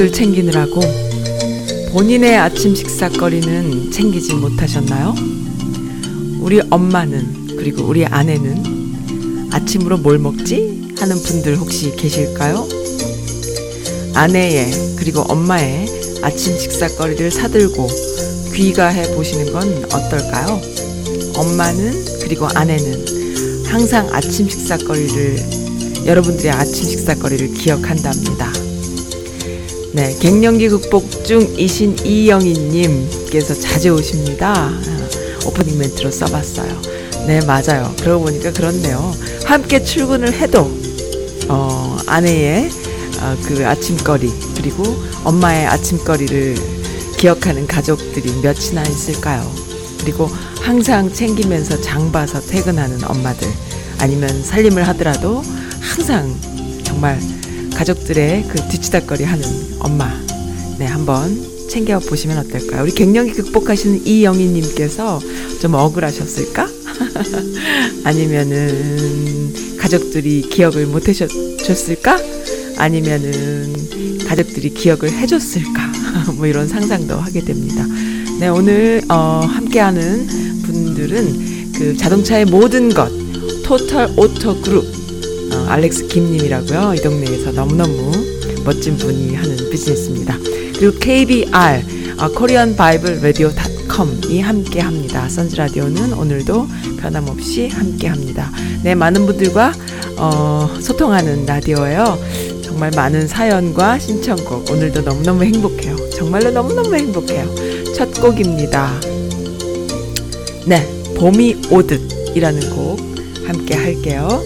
가족들 챙기느라고 본인의 아침 식사거리는 챙기지 못하셨나요? 우리 엄마는 그리고 우리 아내는 아침으로 뭘 먹지? 하는 분들 혹시 계실까요? 아내의 그리고 엄마의 아침 식사거리를 사들고 귀가해 보시는 건 어떨까요? 엄마는 그리고 아내는 항상 아침 식사거리를 여러분들의 아침 식사거리를 기억한답니다. 네, 갱년기 극복 중이신 이영희님께서 자주 오십니다. 어, 오프닝 멘트로 써봤어요. 네, 맞아요. 그러고 보니까 그렇네요. 함께 출근을 해도, 어, 아내의 어, 그 아침거리, 그리고 엄마의 아침거리를 기억하는 가족들이 몇이나 있을까요? 그리고 항상 챙기면서 장 봐서 퇴근하는 엄마들, 아니면 살림을 하더라도 항상 정말 가족들의 그 뒤치다거리 하는 엄마. 네, 한번 챙겨 보시면 어떨까요? 우리 갱년기 극복하시는 이영희님께서 좀 억울하셨을까? 아니면은 가족들이 기억을 못 해줬을까? 아니면은 가족들이 기억을 해줬을까? 뭐 이런 상상도 하게 됩니다. 네, 오늘 어, 함께하는 분들은 그 자동차의 모든 것 Total Auto Group 어, 알렉스 김님이라고요. 이 동네에서 너무너무 멋진 분이 하는 비즈니스입니다. 그리고 KBR 어, Korean Bible Radio 닷컴이 함께 합니다. 선즈 라디오는 오늘도 변함없이 함께 합니다. 네, 많은 분들과 어, 소통하는 라디오예요. 정말 많은 사연과 신청곡 오늘도 너무너무 행복해요. 정말로 너무너무 행복해요. 첫 곡입니다. 네, 봄이 오듯이라는 곡 함께 할게요.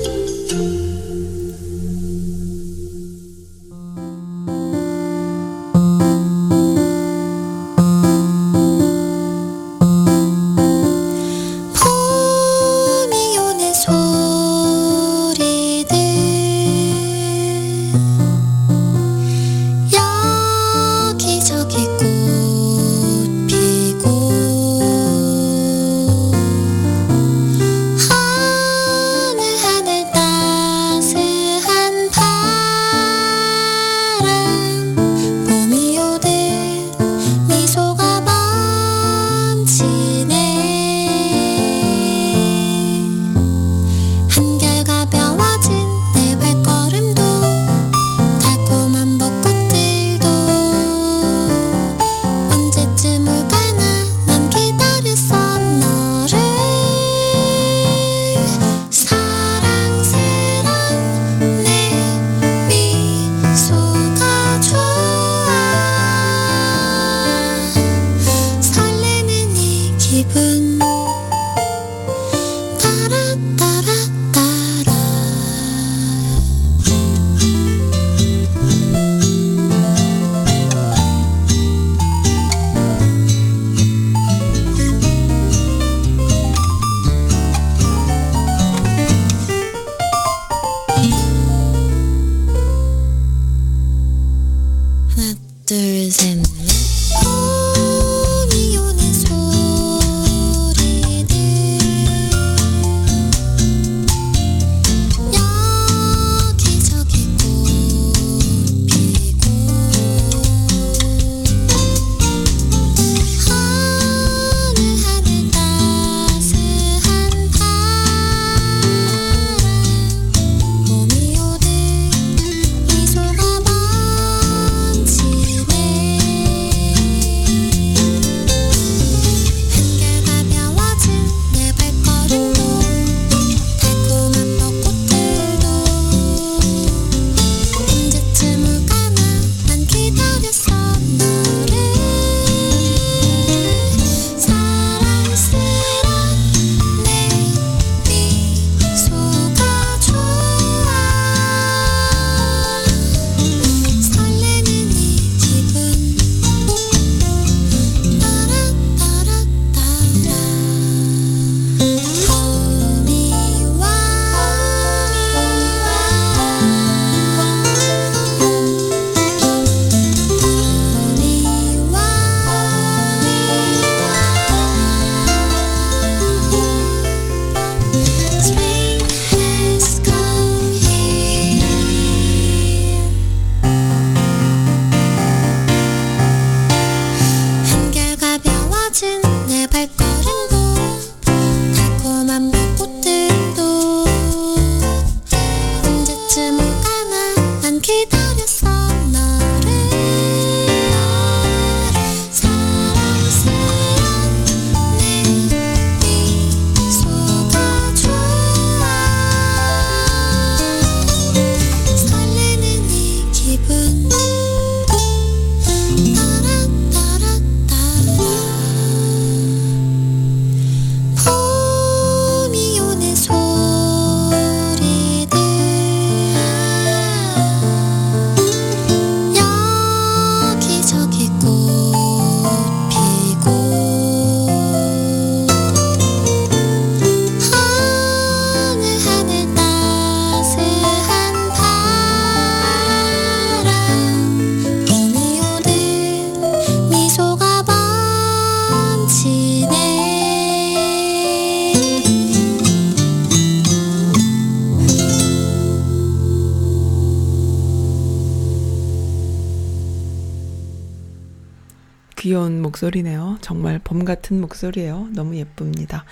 귀여운 목소리네요. 정말 봄 같은 목소리예요. 너무 예쁩니다.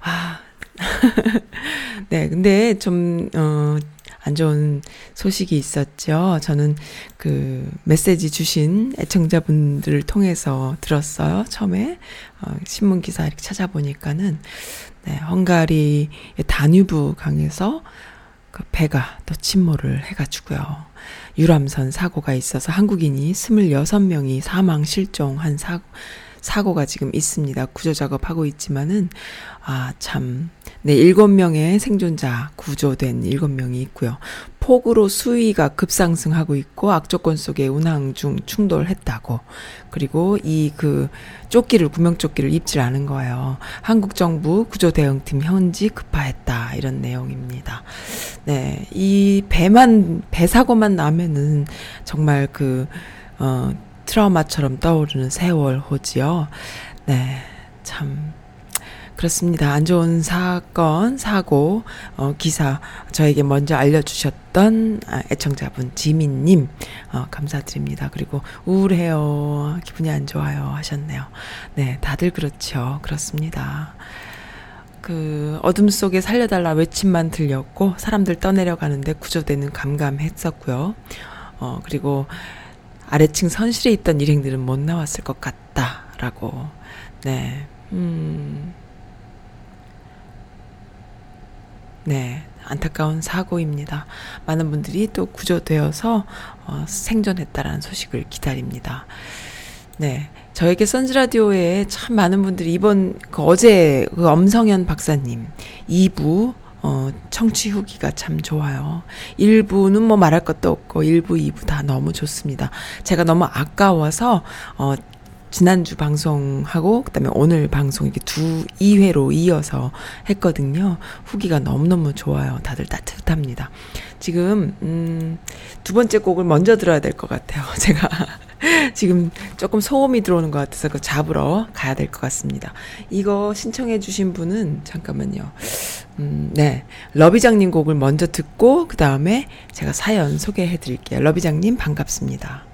아, 네, 근데 좀, 어, 안 좋은 소식이 있었죠. 저는 그 메시지 주신 애청자분들을 통해서 들었어요. 처음에 어, 신문 기사 이렇게 찾아보니까는 네, 헝가리의 다뉴브 강에서 그 배가 또 침몰을 해가지고요. 유람선 사고가 있어서 한국인이 26명이 사망 실종한 사고, 사고가 지금 있습니다. 구조 작업하고 있지만은, 아, 참. 네, 7명의 생존자 구조된 7명이 있고요. 폭우로 수위가 급상승하고 있고 악조건 속에 운항 중 충돌했다고. 그리고 이 그 조끼를 구명조끼를 입질 않은 거예요. 한국 정부 구조 대응팀 현지 급파했다 이런 내용입니다. 네, 이 배만 배 사고만 나면은 정말 그 어. 트라우마처럼 떠오르는 세월 호지요. 네, 참. 그렇습니다. 안 좋은 사건, 사고, 어, 기사, 저에게 먼저 알려주셨던 아, 애청자분, 지민님, 어, 감사드립니다. 그리고 우울해요. 기분이 안 좋아요. 하셨네요. 네, 다들 그렇죠. 그렇습니다. 그, 어둠 속에 살려달라 외침만 들렸고, 사람들 떠내려가는데 구조되는 감감했었고요. 어, 그리고 아래층 선실에 있던 일행들은 못 나왔을 것 같다라고. 네. 음. 네. 안타까운 사고입니다. 많은 분들이 또 구조되어서 어, 생존했다라는 소식을 기다립니다. 네. 저에게 선즈라디오에 참 많은 분들이 이번 그 어제 그 엄성현 박사님 2부 어, 청취 후기가 참 좋아요. 1부는 뭐 말할 것도 없고 1부, 2부 다 너무 좋습니다. 제가 너무 아까워서 어, 지난주 방송하고 그다음에 오늘 방송 이렇게 두 2회로 이어서 했거든요. 후기가 너무너무 좋아요. 다들 따뜻합니다. 지금 음, 두 번째 곡을 먼저 들어야 될 것 같아요. 제가 지금 조금 소음이 들어오는 것 같아서 그 잡으러 가야 될 것 같습니다. 이거 신청해 주신 분은 잠깐만요. 음, 네. 러비장님 곡을 먼저 듣고 그 다음에 제가 사연 소개해 드릴게요. 러비장님 반갑습니다.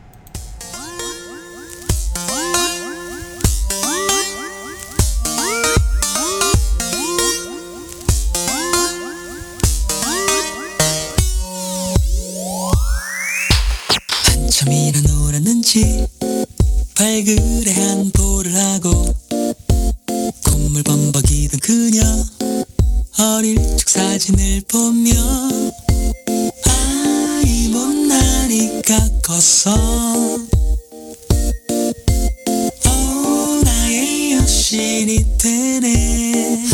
발그레한 볼을 하고 콧물 범벅이던 그녀 어릴 적 사진을 보며 아이 못나니까 컸어? 오 나의 여신이 되네.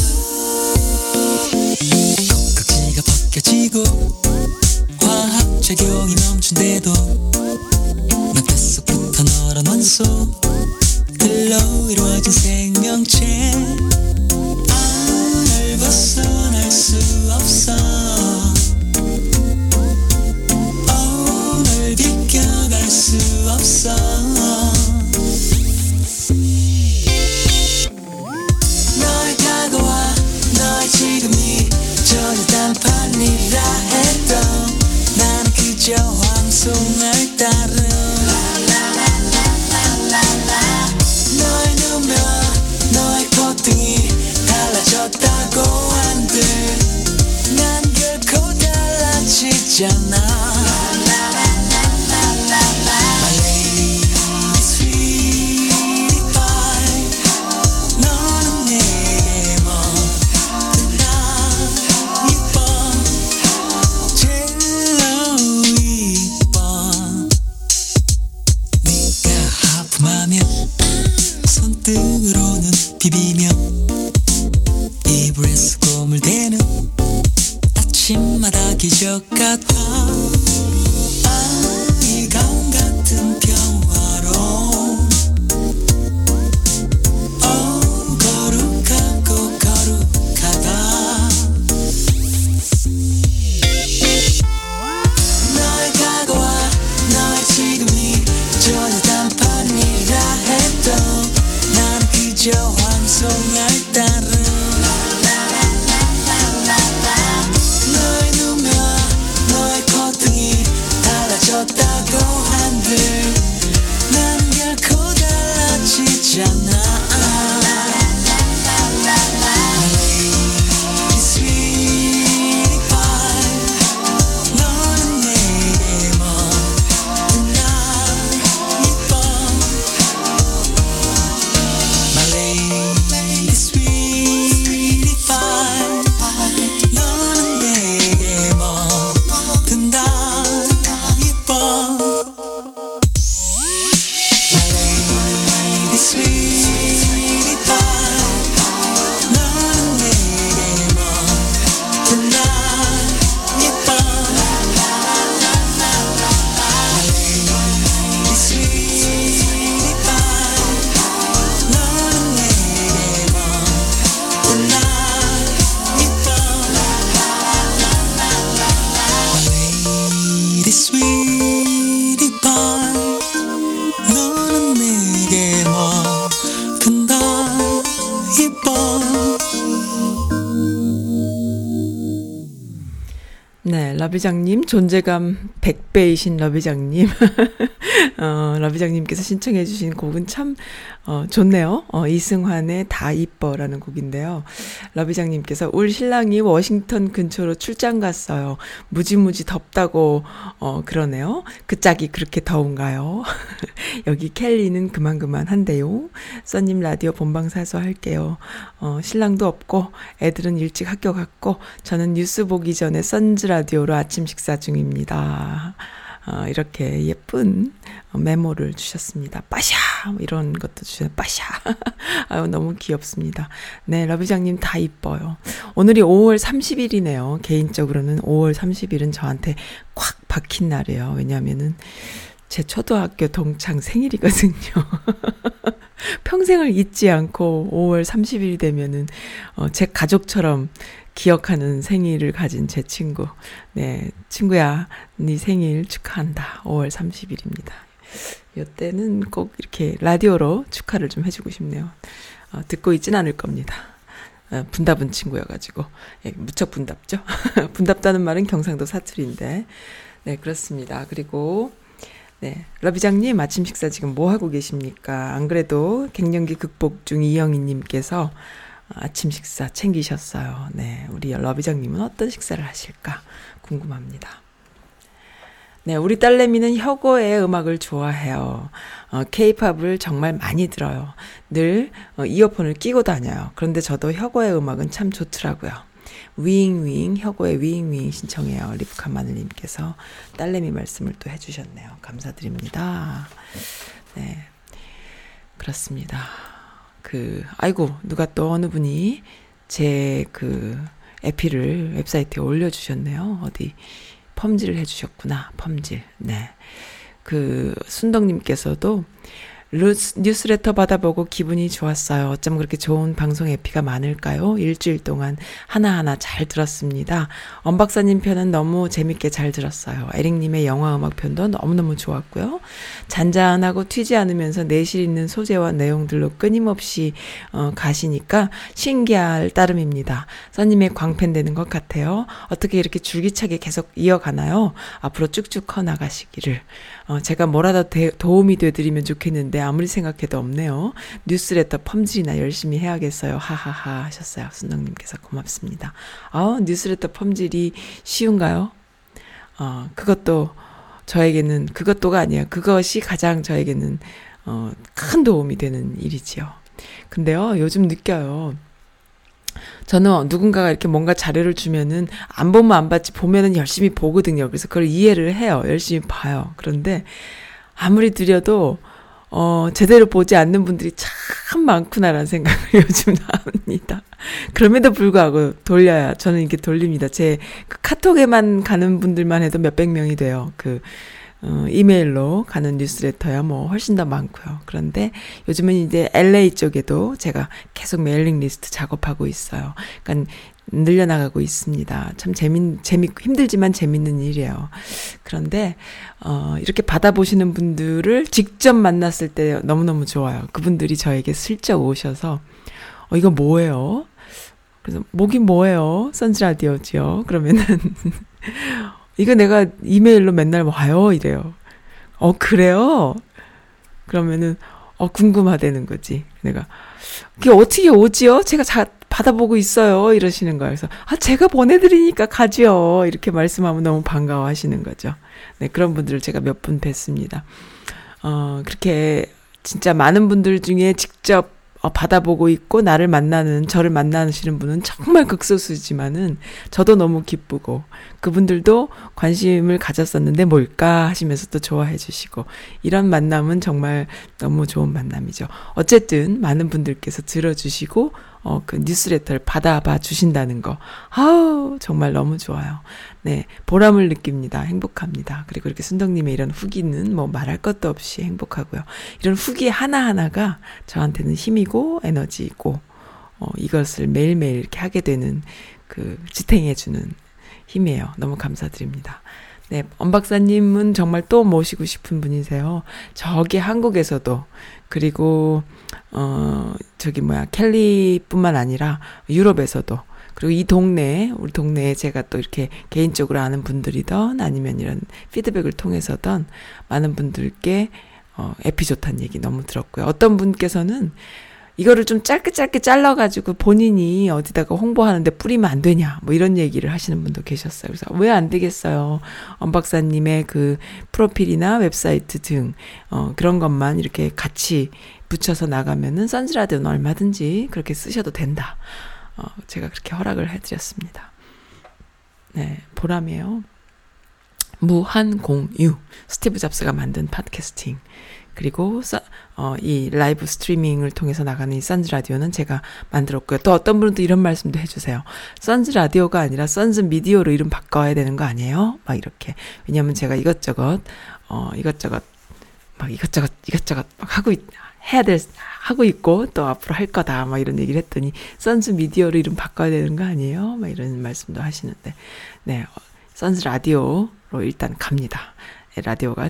콩깍지가 벗겨지고 화학 작용이 뱃속부터 들로 이루어진 생명체. 널 벗어날 수 없어. 어, 널 비껴갈 수 없어 러비장님, 존재감 100배이신 러비장님. 어, 러비장님께서 신청해주신 곡은 참, 어, 좋네요. 어, 이승환의 다 이뻐라는 곡인데요. 러비장님께서 올 신랑이 워싱턴 근처로 출장 갔어요. 무지무지 덥다고, 어, 그러네요. 그 짝이 그렇게 더운가요? 여기 켈리는 그만 그만 한데요. 써님 라디오 본방사수 할게요. 어, 신랑도 없고, 애들은 일찍 학교 갔고, 저는 뉴스 보기 전에 선즈 라디오로 아침 식사 중입니다. 어, 이렇게 예쁜 메모를 주셨습니다. 빠샤! 뭐 이런 것도 주셨어요. 빠샤! 아유, 너무 귀엽습니다. 네, 러비장님 다 이뻐요. 오늘이 5월 30일이네요. 개인적으로는 5월 30일은 저한테 콱 박힌 날이에요. 왜냐면은 제 초등학교 동창 생일이거든요. 평생을 잊지 않고 5월 30일이 되면은 어, 제 가족처럼 기억하는 생일을 가진 제 친구. 네, 친구야, 네 생일 축하한다. 5월 30일입니다. 이때는 꼭 이렇게 라디오로 축하를 좀 해주고 싶네요. 어, 듣고 있진 않을 겁니다. 어, 분답은 친구여가지고 예, 무척 분답죠. 분답다는 말은 경상도 사투리인데, 네 그렇습니다. 그리고 네 러비장님 아침 식사 지금 뭐 하고 계십니까? 안 그래도 갱년기 극복 중 이영희님께서 아침 식사 챙기셨어요. 네, 우리 러비장님은 어떤 식사를 하실까 궁금합니다. 네, 우리 딸내미는 혁오의 음악을 좋아해요. 어, 케이팝을 정말 많이 들어요. 늘 어, 이어폰을 끼고 다녀요. 그런데 저도 혁오의 음악은 참 좋더라고요. 윙윙 혁오의 윙윙 신청해요. 리프카 마늘님께서 딸내미 말씀을 또 해주셨네요. 감사드립니다. 네, 그렇습니다. 그 아이고 누가 또 어느 분이 제 그 에피를 웹사이트에 올려주셨네요. 어디 펌질을 해주셨구나. 펌질. 네. 그 순덕님께서도 루스, 뉴스레터 받아보고 기분이 좋았어요. 어쩜 그렇게 좋은 방송 에피가 많을까요? 일주일 동안 하나하나 잘 들었습니다. 엄 박사님 편은 너무 재밌게 잘 들었어요. 에릭님의 영화 음악 편도 너무너무 좋았고요. 잔잔하고 튀지 않으면서 내실 있는 소재와 내용들로 끊임없이 어, 가시니까 신기할 따름입니다. 써님의 광팬 되는 것 같아요. 어떻게 이렇게 줄기차게 계속 이어가나요? 앞으로 쭉쭉 커 나가시기를. 어, 제가 뭐라도 대, 도움이 되드리면 좋겠는데 아무리 생각해도 없네요. 뉴스레터 펌질이나 열심히 해야겠어요. 하하하 하셨어요. 순덕님께서 고맙습니다. 아 뉴스레터 펌질이 쉬운가요? 어, 그것도 저에게는 그것도가 아니에요. 그것이 가장 저에게는 어, 큰 도움이 되는 일이지요. 근데요, 요즘 느껴요. 저는 누군가가 이렇게 뭔가 자료를 주면은 안 보면 안 봤지 보면은 열심히 보거든요. 그래서 그걸 이해를 해요. 열심히 봐요. 그런데 아무리 드려도 어, 제대로 보지 않는 분들이 참 많구나라는 생각을 요즘 합니다. 그럼에도 불구하고 돌려야, 저는 이렇게 돌립니다. 제 그 카톡에만 가는 분들만 해도 몇백 명이 돼요. 그, 어, 이메일로 가는 뉴스레터야 뭐 훨씬 더 많고요. 그런데 요즘은 이제 LA 쪽에도 제가 계속 mailing list 작업하고 있어요. 그러니까 늘려나가고 있습니다. 참 재밌, 재밌, 힘들지만 재밌는 일이에요. 그런데, 어, 이렇게 받아보시는 분들을 직접 만났을 때 너무너무 좋아요. 그분들이 저에게 슬쩍 오셔서, 어, 이거 뭐예요? 그래서, 목이 뭐예요? 선즈라디오지요? 그러면은, 이거 내가 이메일로 맨날 와요? 이래요. 어, 그래요? 그러면은, 어, 궁금하다는 거지. 내가, 그게 어떻게 오지요? 제가 자, 받아보고 있어요. 이러시는 거예요. 그래서, 아, 제가 보내드리니까 가죠. 이렇게 말씀하면 너무 반가워 하시는 거죠. 네, 그런 분들을 제가 몇 분 뵀습니다. 어, 그렇게 진짜 많은 분들 중에 직접 어, 받아보고 있고 나를 만나는 저를 만나시는 분은 정말 극소수지만은 저도 너무 기쁘고 그분들도 관심을 가졌었는데 뭘까 하시면서 또 좋아해 주시고 이런 만남은 정말 너무 좋은 만남이죠. 어쨌든 많은 분들께서 들어주시고 어, 그 뉴스레터를 받아봐 주신다는 거. 아우, 정말 너무 좋아요. 네. 보람을 느낍니다. 행복합니다. 그리고 이렇게 순덕님의 이런 후기는 뭐 말할 것도 없이 행복하고요. 이런 후기 하나하나가 저한테는 힘이고 에너지이고, 어, 이것을 매일매일 이렇게 하게 되는 그 지탱해주는 힘이에요. 너무 감사드립니다. 네, 엄 박사님은 정말 또 모시고 싶은 분이세요. 저기 한국에서도 그리고 어 저기 뭐야 켈리뿐만 아니라 유럽에서도 그리고 이 동네 우리 동네에 제가 또 이렇게 개인적으로 아는 분들이던 아니면 이런 피드백을 통해서던 많은 분들께 어 에피 좋다는 얘기 너무 들었고요. 어떤 분께서는 이거를 좀 짧게 짧게 잘라가지고 본인이 어디다가 홍보하는데 뿌리면 안 되냐, 뭐 이런 얘기를 하시는 분도 계셨어요. 그래서 왜 안 되겠어요? 엄 박사님의 그 프로필이나 웹사이트 등, 어, 그런 것만 이렇게 같이 붙여서 나가면은 선즈라디오는 얼마든지 그렇게 쓰셔도 된다. 어, 제가 그렇게 허락을 해드렸습니다. 네, 보람이에요. 무한공유. 스티브 잡스가 만든 podcasting. 그리고 어, 이 라이브 스트리밍을 통해서 나가는 이 선즈 라디오는 제가 만들었고요. 또 어떤 또 이런 말씀도 해주세요. 선즈 라디오가 아니라 선즈 미디어로 이름 바꿔야 되는 거 아니에요? 막 이렇게. 왜냐면 제가 이것저것, 어, 이것저것, 막 이것저것, 이것저것 막 하고 있, 해야 될, 하고 있고 또 앞으로 할 거다. 막 이런 얘기를 했더니 선즈 미디어로 이름 바꿔야 되는 거 아니에요? 막 이런 말씀도 하시는데. 네. 선즈 라디오로 일단 갑니다. 네, 라디오가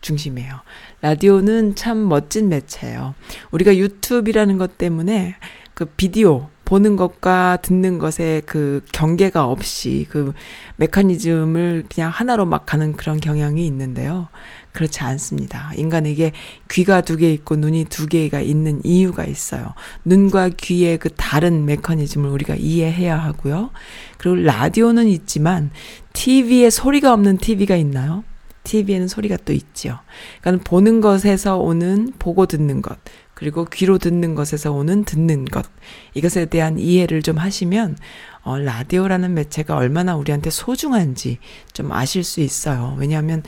중심이에요. 라디오는 참 멋진 매체예요. 우리가 유튜브라는 것 때문에 그 비디오 보는 것과 듣는 것에 그 경계가 없이 그 메커니즘을 그냥 하나로 막 가는 그런 경향이 있는데요. 그렇지 않습니다. 인간에게 귀가 두 개 있고 눈이 두 개가 있는 이유가 있어요. 눈과 귀의 그 다른 메커니즘을 우리가 이해해야 하고요. 그리고 라디오는 있지만 TV에 소리가 없는 TV가 있나요? TV에는 소리가 또 있죠. 그러니까 보는 것에서 오는 보고 듣는 것, 그리고 귀로 듣는 것에서 오는 듣는 것. 이것에 대한 이해를 좀 하시면, 어, 라디오라는 매체가 얼마나 우리한테 소중한지 좀 아실 수 있어요. 왜냐하면,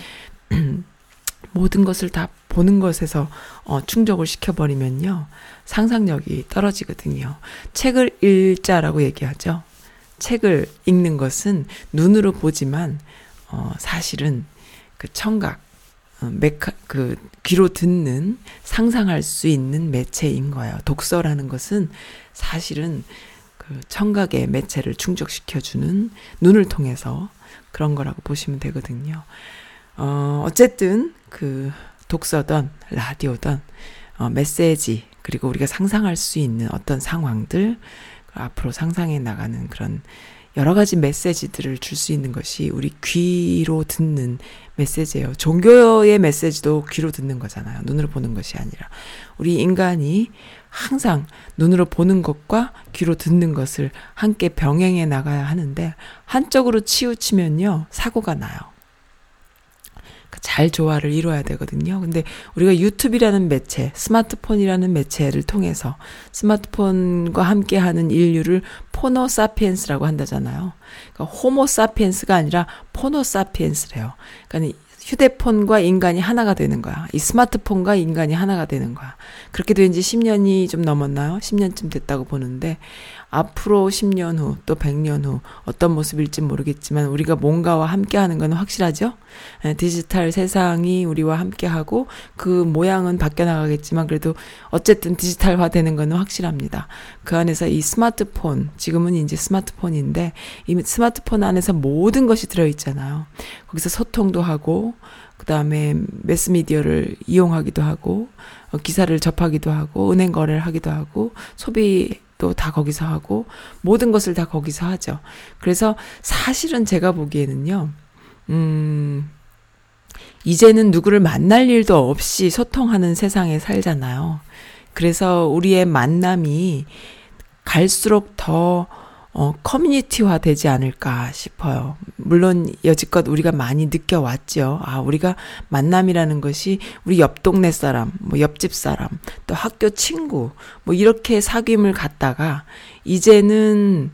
모든 것을 다 보는 것에서 어, 충족을 시켜버리면요. 상상력이 떨어지거든요. 책을 읽자라고 얘기하죠. 책을 읽는 것은 눈으로 보지만, 어, 사실은 그 청각, 어, 메카, 그 귀로 듣는 상상할 수 있는 매체인 거예요. 독서라는 것은 사실은 그 청각의 매체를 충족시켜주는 눈을 통해서 그런 거라고 보시면 되거든요. 어, 어쨌든 그 독서든 라디오든 어, 메시지 그리고 우리가 상상할 수 있는 어떤 상황들 앞으로 상상해 나가는 그런 여러 가지 메시지들을 줄 수 있는 것이 우리 귀로 듣는 메시지예요. 종교의 메시지도 귀로 듣는 거잖아요. 눈으로 보는 것이 아니라. 우리 인간이 항상 눈으로 보는 것과 귀로 듣는 것을 함께 병행해 나가야 하는데 한쪽으로 치우치면요. 사고가 나요. 잘 조화를 이루어야 되거든요. 근데 우리가 유튜브라는 매체, 스마트폰이라는 매체를 통해서 스마트폰과 함께 하는 인류를 포노 사피엔스라고 한다잖아요. 그러니까 호모 사피엔스가 아니라 포노 사피엔스래요. 그러니까 휴대폰과 인간이 하나가 되는 거야. 이 스마트폰과 인간이 하나가 되는 거야. 그렇게 된 지 10년이 좀 넘었나요? 10년쯤 됐다고 보는데, 앞으로 10년 후, 또 100년 후, 어떤 모습일지 모르겠지만, 우리가 뭔가와 함께 하는 건 확실하죠? 예, 디지털 세상이 우리와 함께 하고, 그 모양은 바뀌어 나가겠지만, 그래도 어쨌든 디지털화 되는 건 확실합니다. 그 안에서 이 스마트폰, 지금은 이제 스마트폰인데, 이 스마트폰 안에서 모든 것이 들어 있잖아요. 거기서 소통도 하고, 그 다음에 매스미디어를 이용하기도 하고, 어, 기사를 접하기도 하고, 은행 거래를 하기도 하고, 소비 도다 거기서 하고, 모든 것을 다 거기서 하죠. 그래서 사실은 제가 보기에는요, 음, 이제는 누구를 만날 일도 없이 소통하는 세상에 살잖아요. 그래서 우리의 만남이 갈수록 더 어, 커뮤니티화 되지 않을까 싶어요. 물론 여지껏 우리가 많이 느껴왔죠. 아, 우리가 만남이라는 것이 우리 옆 동네 사람, 뭐 옆집 사람, 또 학교 친구, 뭐 이렇게 사귐을 갖다가 이제는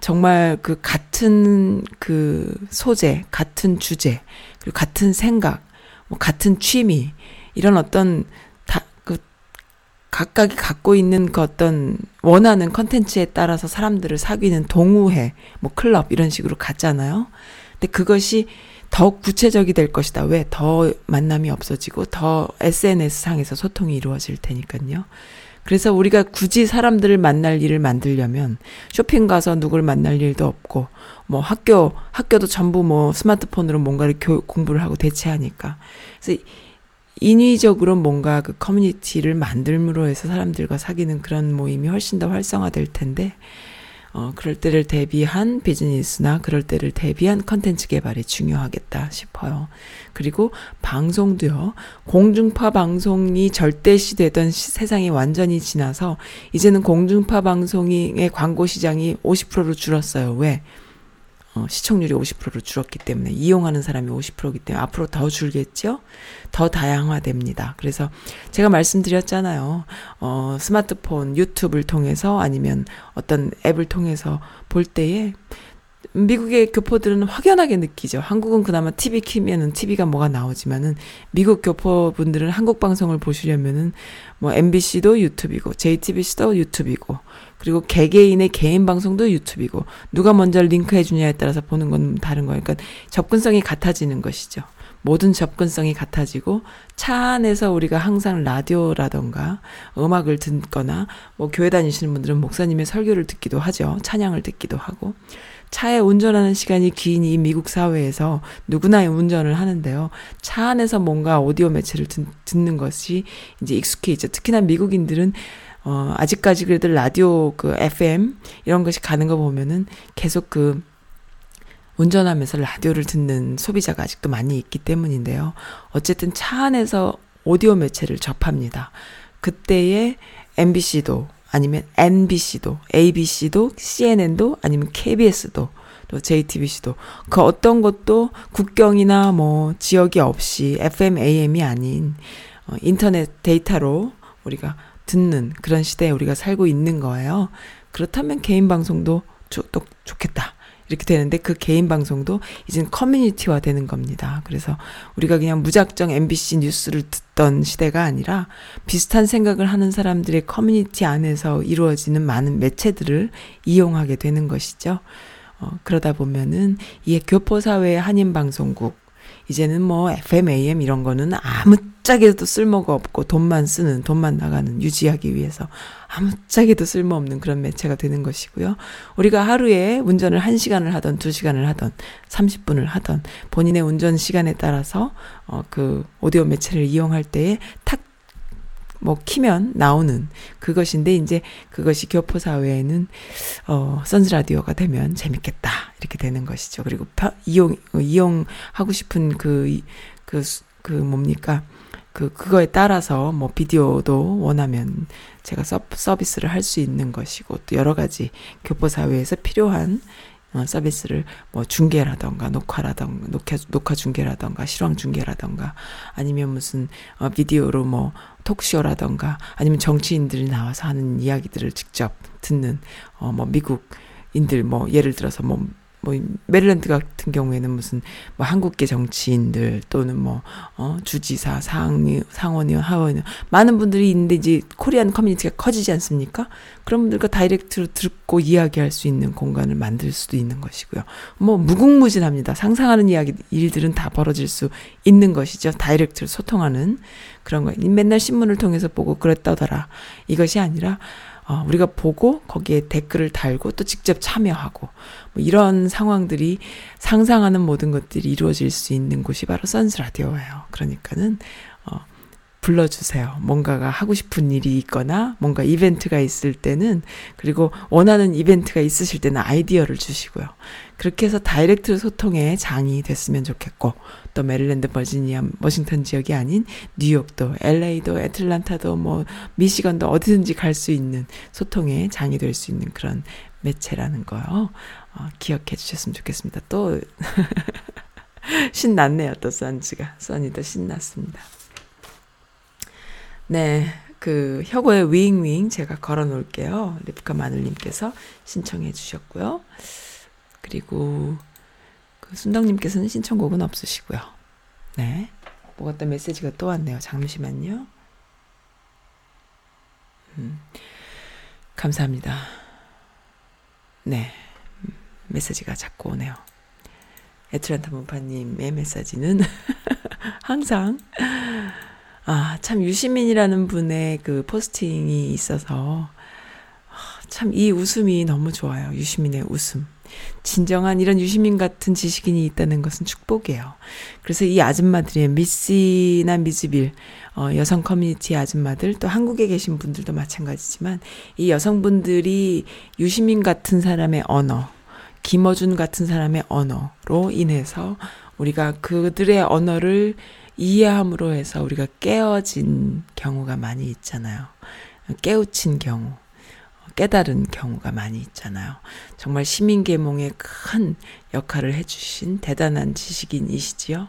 정말 그 같은 그 소재, 같은 주제, 그리고 같은 생각, 뭐 같은 취미, 이런 어떤 각각이 갖고 있는 그 어떤 원하는 컨텐츠에 따라서 사람들을 사귀는 동호회, 뭐 클럽, 이런 식으로 갔잖아요. 근데 그것이 더 구체적이 될 것이다. 왜? 더 만남이 없어지고 더 SNS상에서 소통이 이루어질 테니까요. 그래서 우리가 굳이 사람들을 만날 일을 만들려면 쇼핑 가서 누굴 만날 일도 없고 뭐 학교 학교도 전부 뭐 스마트폰으로 뭔가를 교, 공부를 하고 대체하니까 그래서 인위적으로 뭔가 그 커뮤니티를 만들므로 해서 사람들과 사귀는 그런 모임이 훨씬 더 활성화될 텐데 어, 그럴 때를 대비한 비즈니스나 그럴 때를 대비한 컨텐츠 개발이 중요하겠다 싶어요. 그리고 방송도요. 공중파 방송이 절대시 되던 시, 세상이 완전히 지나서 이제는 공중파 방송의 광고 시장이 50%로 줄었어요. 왜? 어, 시청률이 50%로 줄었기 때문에 이용하는 사람이 50%이기 때문에 앞으로 더 줄겠죠? 더 다양화됩니다. 그래서 제가 말씀드렸잖아요. 어, 스마트폰, 유튜브를 통해서 아니면 어떤 앱을 통해서 볼 때에 미국의 교포들은 확연하게 느끼죠. 한국은 그나마 TV 키면은 TV가 뭐가 나오지만은 미국 교포분들은 한국 방송을 보시려면은 뭐 MBC도 유튜브이고 JTBC도 유튜브이고 그리고 개개인의 개인 방송도 유튜브이고 누가 먼저 링크해 주냐에 따라서 보는 건 다른 거예요. 그러니까 접근성이 같아지는 것이죠. 모든 접근성이 같아지고 차 안에서 우리가 항상 라디오라던가 음악을 듣거나 뭐 교회 다니시는 분들은 목사님의 설교를 듣기도 하죠. 찬양을 듣기도 하고 차에 운전하는 시간이 긴 이 미국 사회에서 누구나 운전을 하는데요. 차 안에서 뭔가 오디오 매체를 듣, 듣는 것이 이제 익숙해 있죠. 특히나 미국인들은 어, 아직까지 그래도 라디오 그 FM 이런 것이 가는 거 보면은 계속 그 운전하면서 라디오를 듣는 소비자가 아직도 많이 있기 때문인데요. 어쨌든 차 안에서 오디오 매체를 접합니다. 그때에 MBC도 아니면 NBC도, ABC도, CNN도 아니면 KBS도 또 JTBC도 그 어떤 것도 국경이나 뭐 지역이 없이 FM, AM이 아닌 어, 인터넷 데이터로 우리가 듣는 그런 시대에 우리가 살고 있는 거예요. 그렇다면 개인 방송도 조, 또 좋겠다. 이렇게 되는데 그 개인 방송도 이젠 커뮤니티화 되는 겁니다. 그래서 우리가 그냥 무작정 MBC 뉴스를 듣던 시대가 아니라 비슷한 생각을 하는 사람들의 커뮤니티 안에서 이루어지는 많은 매체들을 이용하게 되는 것이죠. 어, 그러다 보면은 이 교포사회의 한인방송국, 이제는 뭐 FM, AM 이런 거는 아무짝에도 쓸모가 없고 돈만 쓰는, 돈만 나가는 유지하기 위해서 아무짝에도 쓸모없는 그런 매체가 되는 것이고요. 우리가 하루에 운전을 1시간을 하던 2시간을 하던 30분을 하던 본인의 운전 시간에 따라서 어, 그 오디오 매체를 이용할 때에 탁 뭐 키면 나오는 그것인데 이제 그것이 교포 사회에는 어 선즈 라디오가 되면 재밌겠다 이렇게 되는 것이죠. 그리고 파, 이용 이용하고 싶은 그그 그, 그 뭡니까? 그 그거에 따라서 뭐 비디오도 원하면 제가 서, 서비스를 할 수 있는 것이고 또 여러 가지 교포 사회에서 필요한 어, 서비스를 뭐 중계라던가 녹화라던가 녹화, 녹화 중계라던가 실황 중계라던가 아니면 무슨 어, 비디오로 뭐 톡쇼라던가 아니면 정치인들이 나와서 하는 이야기들을 직접 듣는 어 뭐 미국 인들 뭐 예를 들어서 뭐 뭐 메릴랜드 같은 경우에는 무슨 뭐 한국계 정치인들 또는 뭐 어, 주지사, 상의, 상원의원, 하원의원 많은 분들이 있는데 이제 코리안 커뮤니티가 커지지 않습니까? 그런 분들과 다이렉트로 듣고 이야기할 수 있는 공간을 만들 수도 있는 것이고요. 뭐 무궁무진합니다. 상상하는 이야기 일들은 다 벌어질 수 있는 것이죠. 다이렉트로 소통하는 그런 거. 맨날 신문을 통해서 보고 그랬다더라. 이것이 아니라 어, 우리가 보고 거기에 댓글을 달고 또 직접 참여하고 뭐 이런 상황들이 상상하는 모든 것들이 이루어질 수 있는 곳이 바로 선스 라디오예요. 그러니까는 어, 불러주세요. 뭔가가 하고 싶은 일이 있거나 뭔가 이벤트가 있을 때는 그리고 원하는 이벤트가 있으실 때는 아이디어를 주시고요. 그렇게 해서 direct 소통의 장이 됐으면 좋겠고 또 메릴랜드, 버지니아, 워싱턴 지역이 아닌 뉴욕도, LA도, 애틀란타도 뭐 미시건도 어디든지 갈 수 있는 소통의 장이 될 수 있는 그런 매체라는 거요. 어, 기억해 주셨으면 좋겠습니다. 또 신났네요. 또 선지가 선이도 신났습니다. 네. 그 혁오의 윙윙 제가 걸어 놓을게요. 리프카 마늘님께서 신청해 주셨고요. 그리고 그 순덕님께서는 신청곡은 없으시고요. 네. 뭐가 또 메시지가 또 왔네요. 잠시만요. 음, 감사합니다. 네. 메시지가 자꾸 오네요. 에트란타 문파님의 메시지는 항상 아, 참 유시민이라는 분의 그 포스팅이 있어서 아, 참이 웃음이 너무 좋아요. 유시민의 웃음. 진정한 이런 유시민 같은 지식인이 있다는 것은 축복이에요. 그래서 이 아줌마들이 미시나 미즈빌 어, 여성 커뮤니티 아줌마들 또 한국에 계신 분들도 마찬가지지만 이 여성분들이 유시민 같은 사람의 언어 김어준 같은 사람의 언어로 인해서 우리가 그들의 언어를 이해함으로 해서 우리가 깨어진 경우가 많이 있잖아요. 깨우친 경우, 깨달은 경우가 많이 있잖아요. 정말 시민계몽에 큰 역할을 해주신 대단한 지식인이시지요.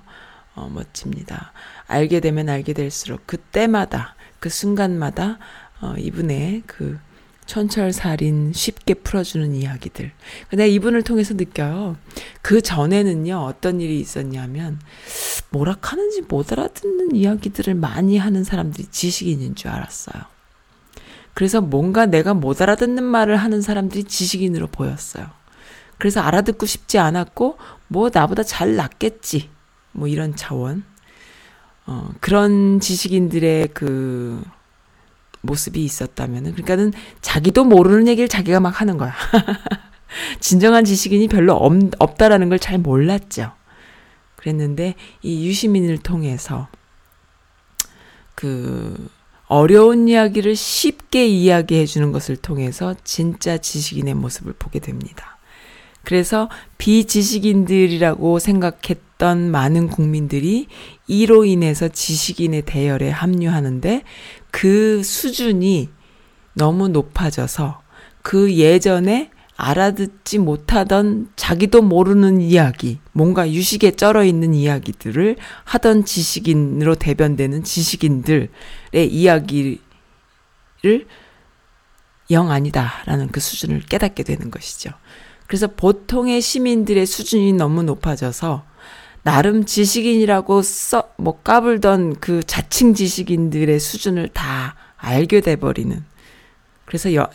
어, 멋집니다. 알게 되면 알게 될수록 그때마다, 그 순간마다, 어, 이분의 그 천철살인 쉽게 풀어주는 이야기들. 근데 이분을 통해서 느껴요. 그 전에는요, 어떤 일이 있었냐면, 뭐라 하는지 못 알아듣는 이야기들을 많이 하는 사람들이 지식인인 줄 알았어요. 그래서 뭔가 내가 못 알아듣는 말을 하는 사람들이 지식인으로 보였어요. 그래서 알아듣고 싶지 않았고, 뭐 나보다 잘 낫겠지. 뭐 이런 차원. 어, 그런 지식인들의 그, 모습이 있었다면은 그러니까는 자기도 모르는 얘기를 자기가 막 하는 거야. 진정한 지식인이 별로 없, 없다라는 걸 잘 몰랐죠. 그랬는데 이 유시민을 통해서 그 어려운 이야기를 쉽게 이야기해 주는 것을 통해서 진짜 지식인의 모습을 보게 됩니다. 그래서 비지식인들이라고 생각했던 많은 국민들이 이로 인해서 지식인의 대열에 합류하는데 그 수준이 너무 높아져서 그 예전에 알아듣지 못하던 자기도 모르는 이야기, 뭔가 유식에 쩔어 있는 이야기들을 하던 지식인으로 대변되는 지식인들의 이야기를 영 아니다라는 그 수준을 깨닫게 되는 것이죠. 그래서 보통의 시민들의 수준이 너무 높아져서 나름 지식인이라고 써, 뭐 까불던 그 자칭 지식인들의 수준을 다 알게 돼버리는. 그래서 여,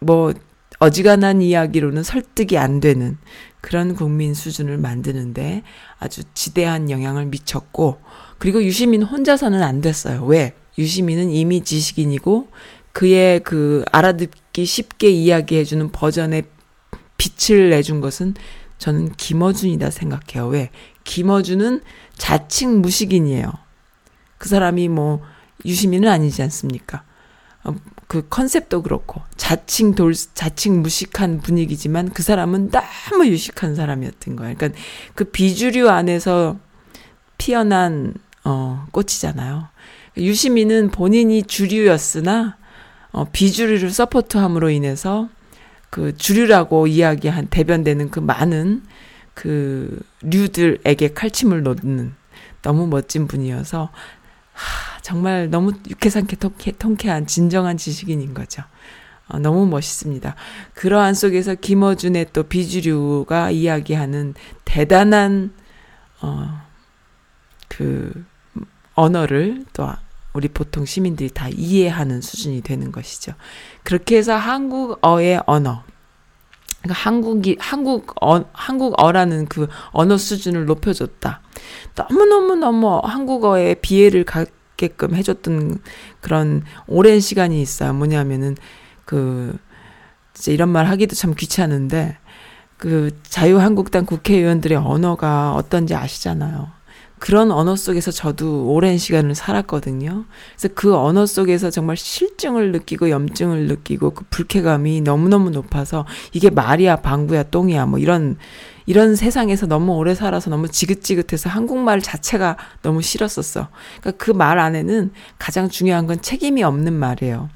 뭐, 어지간한 이야기로는 설득이 안 되는 그런 국민 수준을 만드는데 아주 지대한 영향을 미쳤고, 그리고 유시민 혼자서는 안 됐어요. 왜? 유시민은 이미 지식인이고, 그의 그 알아듣기 쉽게 이야기해주는 버전의 빛을 내준 것은 저는 김어준이다 생각해요. 왜? 김어준은 자칭 무식인이에요. 그 사람이 뭐 유시민은 아니지 않습니까? 어, 그 컨셉도 그렇고 자칭 돌 자칭 무식한 분위기지만 그 사람은 너무 유식한 사람이었던 거예요. 그러니까 그 비주류 안에서 피어난 어 꽃이잖아요. 유시민은 본인이 주류였으나 어 비주류를 서포트함으로 인해서 그 주류라고 이야기한 대변되는 그 많은 그 류들에게 칼침을 놓는 너무 멋진 분이어서 하, 정말 너무 유쾌상쾌 통쾌, 통쾌한 진정한 지식인인 거죠. 어, 너무 멋있습니다. 그러한 속에서 김어준의 또 비주류가 이야기하는 대단한 어, 그 언어를 또 우리 보통 시민들이 다 이해하는 수준이 되는 것이죠. 그렇게 해서 한국어의 언어, 그러니까 한국이 한국 어 한국어라는 그 언어 수준을 높여줬다. 너무 너무 너무 한국어에 비애를 갖게끔 해줬던 그런 오랜 시간이 있어요. 뭐냐면은 그 진짜 이런 말 하기도 참 귀찮은데 그 자유한국당 국회의원들의 언어가 어떤지 아시잖아요. 그런 언어 속에서 저도 오랜 시간을 살았거든요. 그래서 그 언어 속에서 정말 실증을 느끼고 염증을 느끼고 그 불쾌감이 너무너무 높아서 이게 말이야, 방구야, 똥이야, 뭐 이런, 이런 세상에서 너무 오래 살아서 너무 지긋지긋해서 한국말 자체가 너무 싫었었어. 그러니까 그 말 안에는 가장 중요한 건 책임이 없는 말이에요.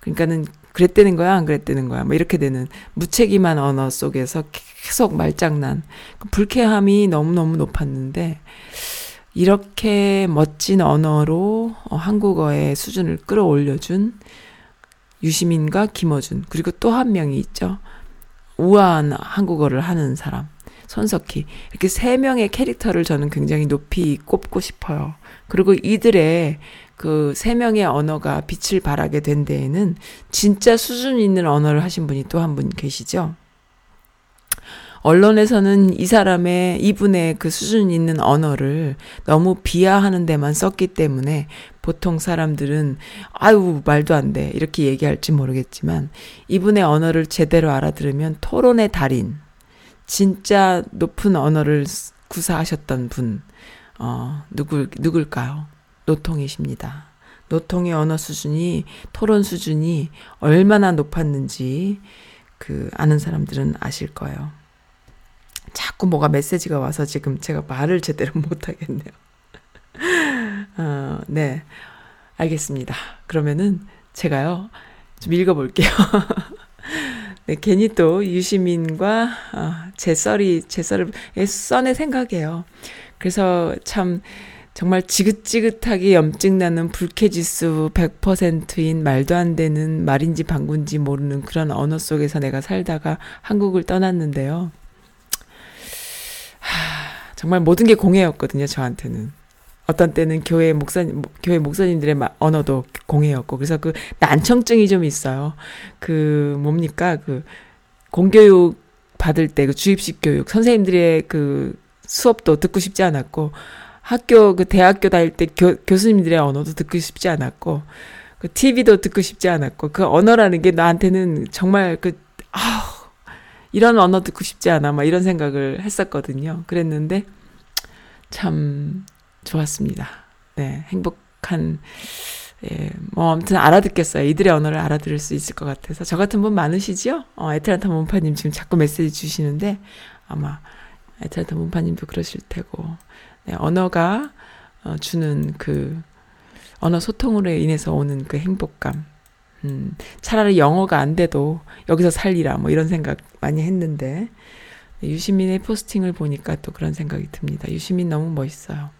그러니까는 그랬다는 거야, 안 그랬다는 거야. 뭐 이렇게 되는 무책임한 언어 속에서 계속 말장난. 그 불쾌함이 너무너무 높았는데, 이렇게 멋진 언어로 어, 한국어의 수준을 끌어올려준 유시민과 김어준, 그리고 또 한 명이 있죠. 우아한 한국어를 하는 사람. 손석희. 이렇게 세 명의 캐릭터를 저는 굉장히 높이 꼽고 싶어요. 그리고 이들의 그 세 명의 언어가 빛을 발하게 된 데에는 진짜 수준 있는 언어를 하신 분이 또 한 분 계시죠. 언론에서는 이 사람의 이분의 그 수준 있는 언어를 너무 비하하는 데만 썼기 때문에 보통 사람들은 아유 말도 안 돼 이렇게 얘기할지 모르겠지만 이분의 언어를 제대로 알아들으면 토론의 달인 진짜 높은 언어를 구사하셨던 분 어, 누굴 누굴까요? 노통이십니다. 노통의 언어 수준이 토론 수준이 얼마나 높았는지 그 아는 사람들은 아실 거예요. 자꾸 뭐가 메시지가 와서 지금 제가 말을 제대로 못 하겠네요. 어, 네. 알겠습니다. 그러면은 제가요, 좀 읽어볼게요. 네, 괜히 또 유시민과 어, 제 썰이, 제 썰을, 썬의 생각이에요. 그래서 참, 정말 지긋지긋하게 염증 나는 불쾌지수 100%인 말도 안 되는 말인지 방군지 모르는 그런 언어 속에서 내가 살다가 한국을 떠났는데요. 하, 정말 모든 게 공해였거든요, 저한테는. 어떤 때는 교회 목사님, 교회 목사님들의 언어도 공해였고, 그래서 그 난청증이 좀 있어요. 그, 뭡니까, 그, 공교육 받을 때, 그 주입식 교육, 선생님들의 그 수업도 듣고 싶지 않았고, 학교, 그 대학교 다닐 때 교, 교수님들의 언어도 듣고 싶지 않았고, 그 TV도 듣고 싶지 않았고, 그 언어라는 게 나한테는 정말 그, 아우, 이런 언어 듣고 싶지 않아. 막 이런 생각을 했었거든요. 그랬는데 참 좋았습니다. 네, 행복한 예, 뭐 아무튼 알아듣겠어요. 이들의 언어를 알아들을 수 있을 것 같아서 저 같은 분 많으시죠? 어, 에트란타 문파님 지금 자꾸 메시지 주시는데 아마 에트란타 문파님도 그러실 테고 네, 언어가 어, 주는 그 언어 소통으로 인해서 오는 그 행복감 음, 차라리 영어가 안 돼도 여기서 살리라 뭐 이런 생각 많이 했는데 유시민의 포스팅을 보니까 또 그런 생각이 듭니다. 유시민 너무 멋있어요.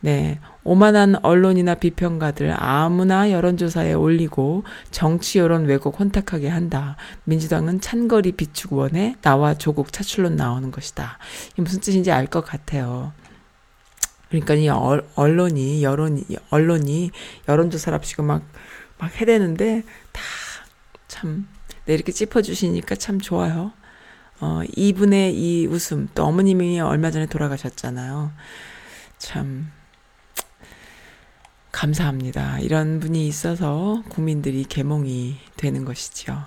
네. 오만한 언론이나 비평가들 아무나 여론조사에 올리고 정치 여론 왜곡 혼탁하게 한다. 민주당은 찬거리 비축원에 나와 조국 차출론 나오는 것이다. 이게 무슨 뜻인지 알 것 같아요. 그러니까 이 언론이 여론이 언론이 여론조사랍시고 막 막 해대는데 다 참, 네, 이렇게 짚어주시니까 참 좋아요. 어, 이분의 이 웃음, 또 어머님이 얼마 전에 돌아가셨잖아요. 참, 감사합니다. 이런 분이 있어서 국민들이 개몽이 되는 것이죠.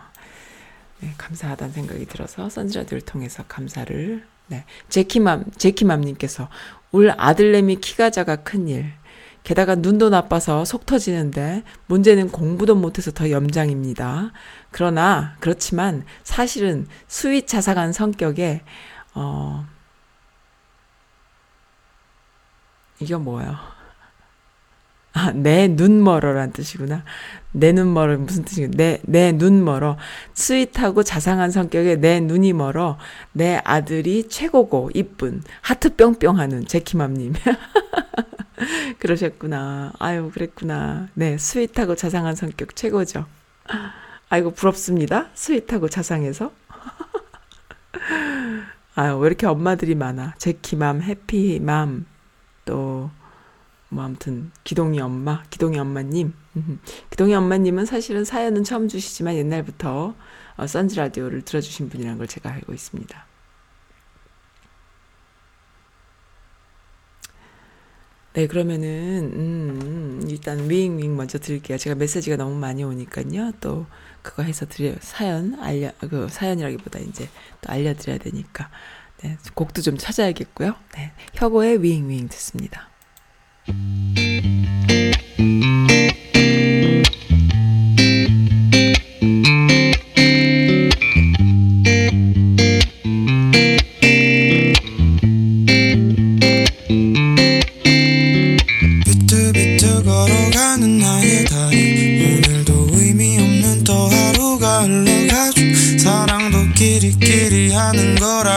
네, 감사하다는 생각이 들어서 선지라디오를 통해서 감사를, 네. 제키맘, 제키맘님께서 울 아들내미 키가 작아 큰일. 게다가 눈도 나빠서 속 터지는데 문제는 공부도 못해서 더 염장입니다. 그러나 그렇지만 사실은 수위 자상한 성격에 어 이게 뭐예요? 아, 내 눈 멀어란 뜻이구나. 내 눈 멀어 무슨 뜻이냐? 내 내 눈 멀어. sweet하고 자상한 성격에 내 눈이 멀어. 내 아들이 최고고 이쁜 하트 뿅뿅하는 제키맘님. 그러셨구나. 아유, 그랬구나. 네, sweet하고 자상한 성격 최고죠. 아이고, 부럽습니다. sweet하고 자상해서. 아유, 왜 이렇게 엄마들이 많아. 제키맘, 해피맘, 또, 뭐, 아무튼, 기동이 엄마, 기동이 엄마님. 기동이 엄마님은 사실은 사연은 처음 주시지만 옛날부터 어, 선즈 라디오를 들어주신 분이라는 걸 제가 알고 있습니다. 네, 그러면은, 음, 음, 일단 윙윙 먼저 드릴게요. 제가 메시지가 너무 많이 오니까요. 또, 그거 해서 드려, 사연, 알려, 그, 사연이라기보다 이제 또 알려드려야 되니까. 네, 곡도 좀 찾아야겠고요. 네, 혁오의 윙윙 듣습니다.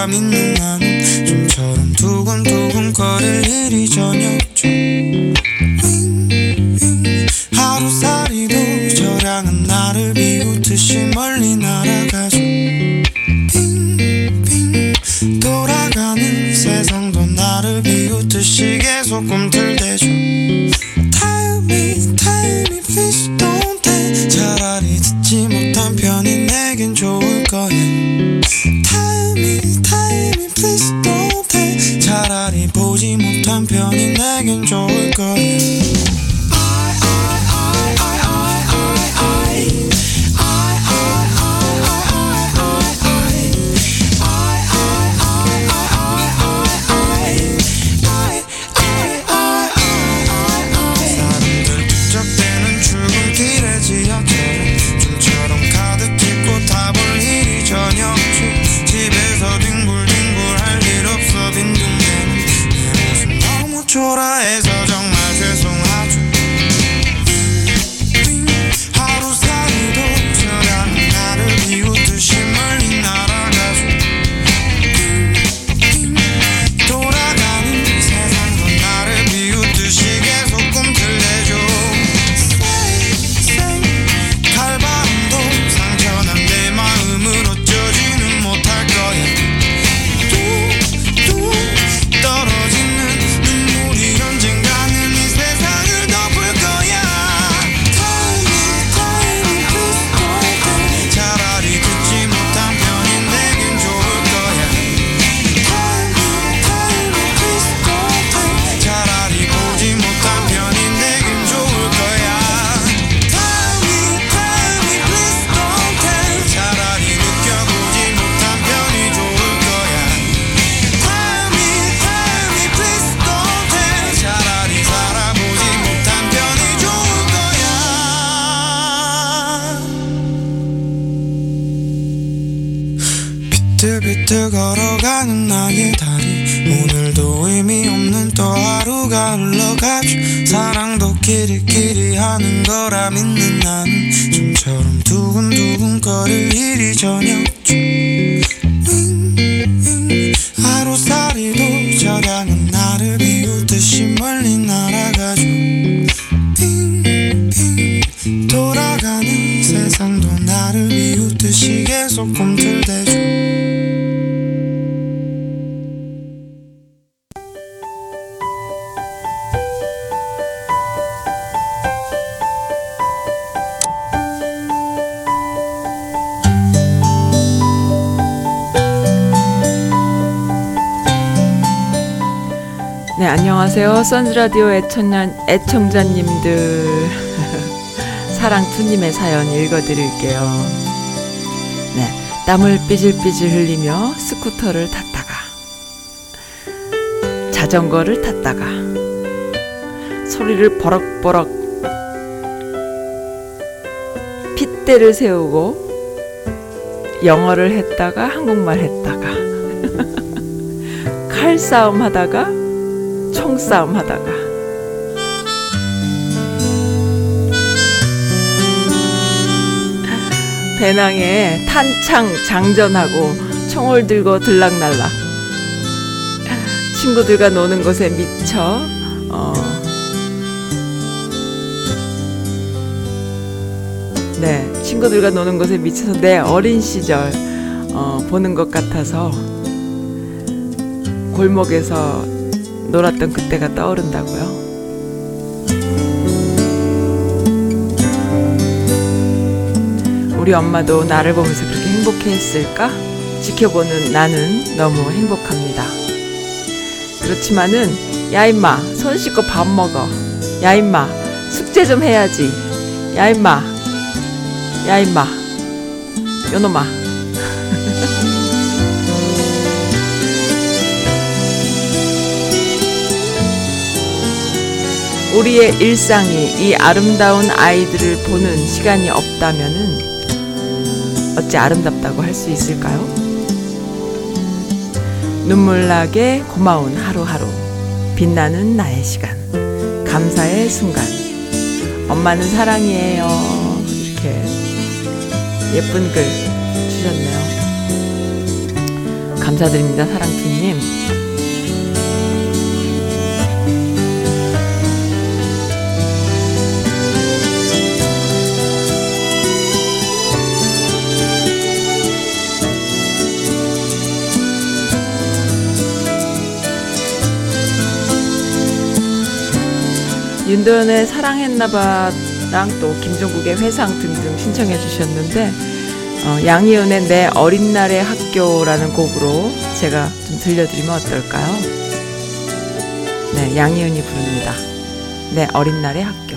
거라 믿는 나는 좀처럼 두근두근 거릴 일이 저녁죠. 윙윙 하루살이도 저량은 나를 비웃듯이 멀리 날아가죠. 빙빙 돌아가는 세상도 나를 비웃듯이 계속 꿈틀대죠. Tell me, tell me, please don't tell 차라리 듣지 못한 편이 내겐 좋을 거야 please don't tell 차라리 보지 못한 편이 내겐 좋을 거야 선즈라디오 애청자, 애청자 님들. 사랑투님의 사연 읽어드릴게요. 네, 땀을 삐질삐질 흘리며 스쿠터를 탔다가, 자전거를 탔다가, 소리를 버럭버럭 핏대를 세우고, 영어를 했다가, 한국말 했다가, 칼싸움 하다가, 총싸움 하다가. 배낭에 탄창 장전하고 총을 들고 들락날락. 친구들과 노는 것에 미쳐 어, 네 친구들과 노는 것에 미쳐서 내 어린 시절 어, 보는 것 같아서 골목에서 놀았던 그때가 떠오른다고요. 우리 엄마도 나를 보면서 그렇게 행복해 했을까? 지켜보는 나는 너무 행복합니다. 그렇지만은, 야, 임마, 손 씻고 밥 먹어. 야, 임마, 숙제 좀 해야지. 야, 임마, 야, 임마, 요놈아. 우리의 일상이 이 아름다운 아이들을 보는 시간이 없다면은 어찌 아름답다고 할 수 있을까요? 눈물나게 고마운 하루하루 빛나는 나의 시간 감사의 순간. 엄마는 사랑이에요. 이렇게 예쁜 글 주셨네요. 감사드립니다 사랑팀님 윤도현의 사랑했나봐랑 또 김종국의 회상 등등 신청해 주셨는데 어, 양희은의 내 어린 날의 학교라는 곡으로 제가 좀 들려드리면 어떨까요? 네, 양희은이 부릅니다. 내 어린 날의 학교.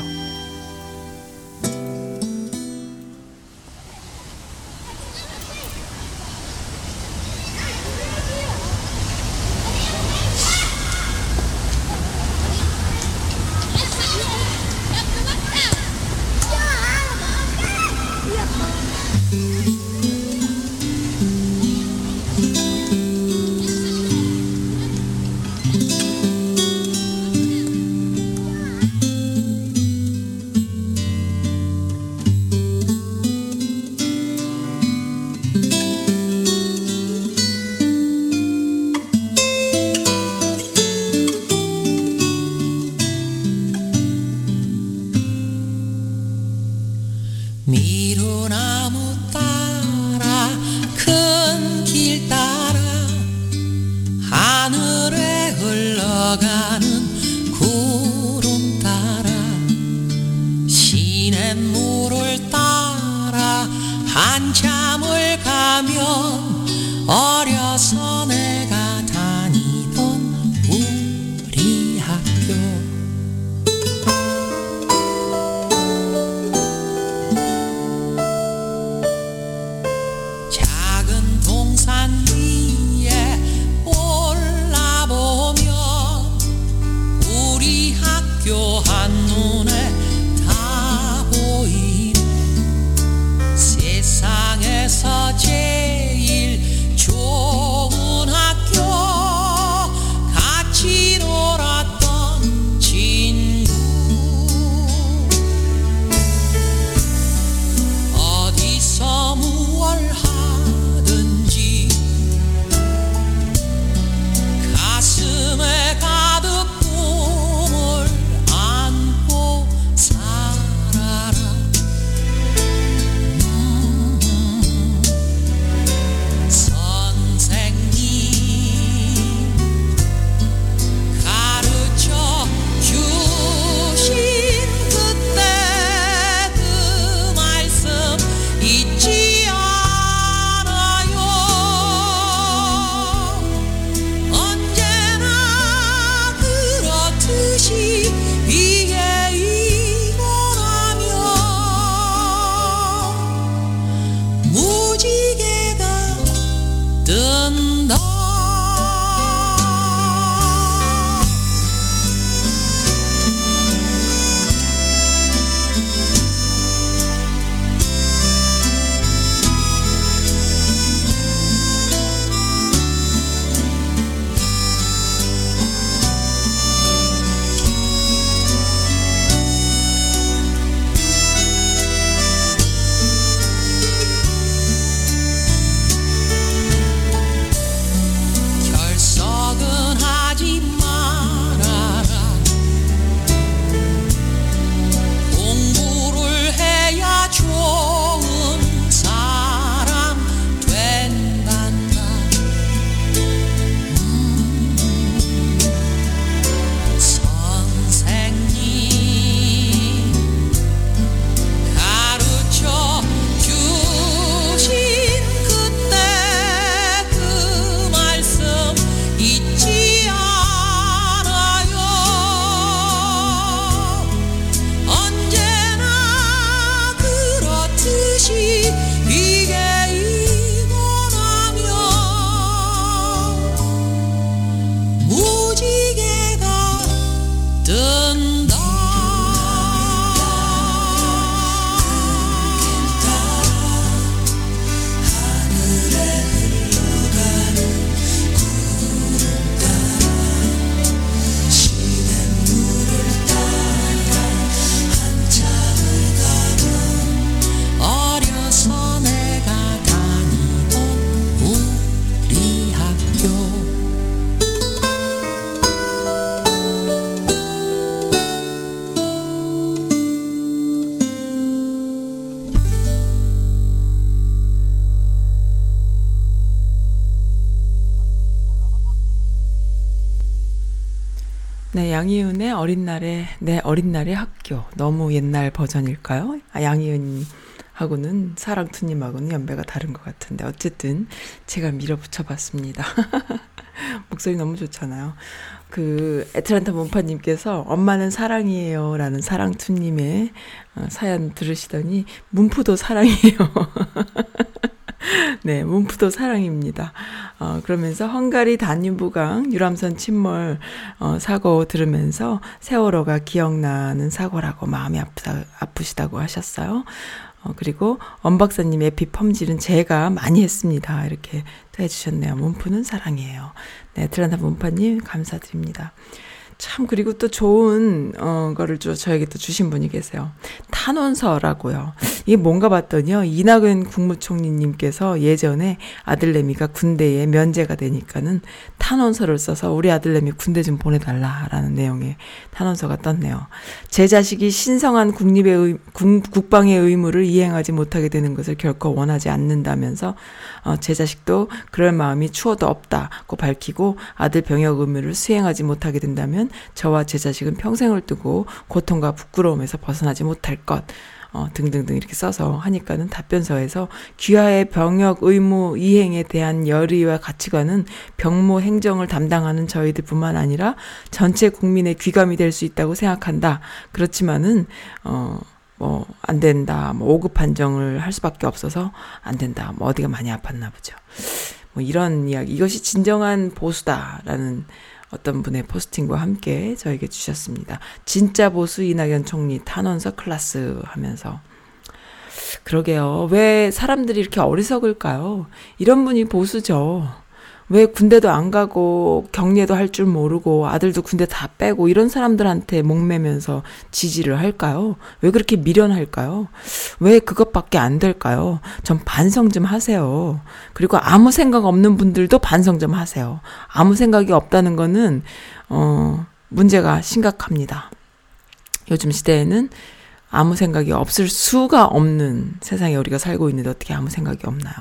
양희은의 어린 날의 내 어린 날의 학교 너무 옛날 버전일까요? 아, 양희은 하고는 사랑투님하고는 연배가 다른 것 같은데 어쨌든 제가 밀어붙여봤습니다. 목소리 너무 좋잖아요. 그 애틀란타 문파님께서 엄마는 사랑이에요라는 사랑투님의 어, 사연 들으시더니 문푸도 사랑이에요. 네, 문푸도 사랑입니다. 어, 그러면서 헝가리 단유부강 유람선 침몰 어, 사고 들으면서 세월호가 기억나는 사고라고 마음이 아프다, 아프시다고 하셨어요. 어, 그리고 엄 박사님 에피 펌질은 제가 많이 했습니다. 이렇게 또 해주셨네요. 문푸는 사랑이에요. 네, 트란타 문파님 감사드립니다. 참 그리고 또 좋은 어 거를 또 저에게 또 주신 분이 계세요. 탄원서라고요. 이게 뭔가 봤더니요. 이낙연 국무총리님께서 예전에 아들내미가 군대에 면제가 되니까는 탄원서를 써서 우리 아들내미 군대 좀 보내달라라는 내용의 탄원서가 떴네요. 제 자식이 신성한 국립의 의, 국, 국방의 의무를 이행하지 못하게 되는 것을 결코 원하지 않는다면서 어, 제 자식도 그럴 마음이 추워도 없다고 밝히고 아들 병역 의무를 수행하지 못하게 된다면 저와 제 자식은 평생을 두고 고통과 부끄러움에서 벗어나지 못할 것. 어, 등등등 이렇게 써서 하니까는 답변서에서 귀하의 병역 의무 이행에 대한 열의와 가치관은 병모 행정을 담당하는 저희들 뿐만 아니라 전체 국민의 귀감이 될 수 있다고 생각한다. 그렇지만은, 어, 뭐, 안 된다. 뭐, 5급 판정을 할 수밖에 없어서 안 된다. 뭐, 어디가 많이 아팠나 보죠. 뭐, 이런 이야기. 이것이 진정한 보수다라는 어떤 분의 포스팅과 함께 저에게 주셨습니다. 진짜 보수 이낙연 총리 탄원서 클라스 하면서. 그러게요. 왜 사람들이 이렇게 어리석을까요? 이런 분이 보수죠. 왜 군대도 안 가고 격리도 할 줄 모르고 아들도 군대 다 빼고 이런 사람들한테 목매면서 지지를 할까요? 왜 그렇게 미련할까요? 왜 그것밖에 안 될까요? 좀 반성 좀 하세요. 그리고 아무 생각 없는 분들도 반성 좀 하세요. 아무 생각이 없다는 거는 어 문제가 심각합니다. 요즘 시대에는 아무 생각이 없을 수가 없는 세상에 우리가 살고 있는데 어떻게 아무 생각이 없나요?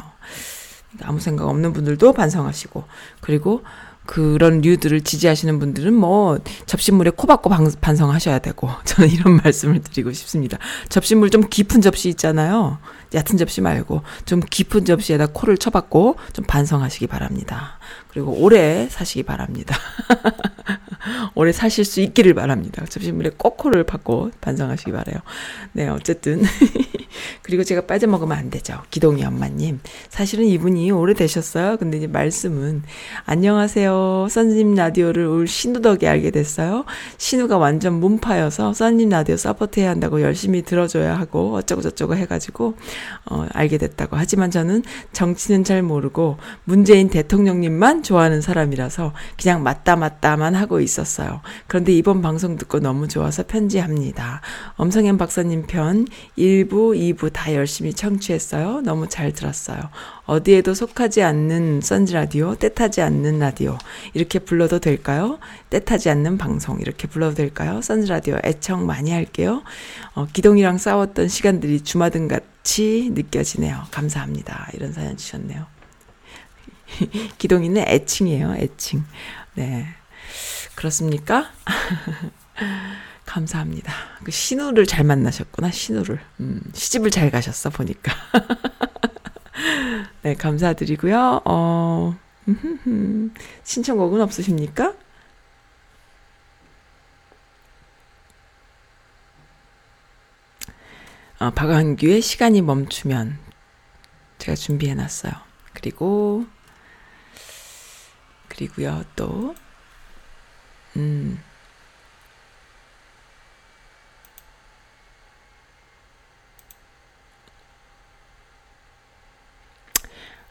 아무 생각 없는 분들도 반성하시고 그리고 그런 류들을 지지하시는 분들은 뭐 접시물에 코 박고 방, 반성하셔야 되고 저는 이런 말씀을 드리고 싶습니다. 접시물 좀 깊은 접시 있잖아요. 얕은 접시 말고 좀 깊은 접시에다 코를 쳐박고 좀 반성하시기 바랍니다. 그리고 오래 사시기 바랍니다. 오래 사실 수 있기를 바랍니다. 접시물에 꼭 코를 박고 반성하시기 바래요. 네, 어쨌든 그리고 제가 빠져먹으면 안 되죠. 기동이 엄마님. 사실은 이분이 오래되셨어요. 근데 이제 말씀은 안녕하세요. 선님 라디오를 올 신우 덕에 알게 됐어요. 신우가 완전 문파여서 선님 라디오 서포트해야 한다고 열심히 들어줘야 하고 어쩌고 저쩌고 해가지고 어, 알게 됐다고. 하지만 저는 정치는 잘 모르고 문재인 대통령님만 좋아하는 사람이라서 그냥 맞다 맞다만 하고 있 었어요. 그런데 이번 방송 듣고 너무 좋아서 편지합니다. 엄성현 박사님 편 1부, 2부 다 열심히 청취했어요. 너무 잘 들었어요. 어디에도 속하지 않는 선즈 라디오, 때타지 않는 라디오. 이렇게 불러도 될까요? 때타지 않는 방송. 이렇게 불러도 될까요? 선즈 라디오 애청 많이 할게요. 어, 기동이랑 싸웠던 시간들이 주마등 같이 느껴지네요. 감사합니다. 이런 사연 주셨네요. 기동이는 애칭이에요, 애칭. 네. 그렇습니까? 감사합니다. 그 신우를 잘 만나셨구나, 신우를. 음, 시집을 잘 가셨어, 보니까. 네, 감사드리고요. 어, 신청곡은 없으십니까? 어, 박완규의 시간이 멈추면 제가 준비해 놨어요. 그리고 그리고요, 또, 음,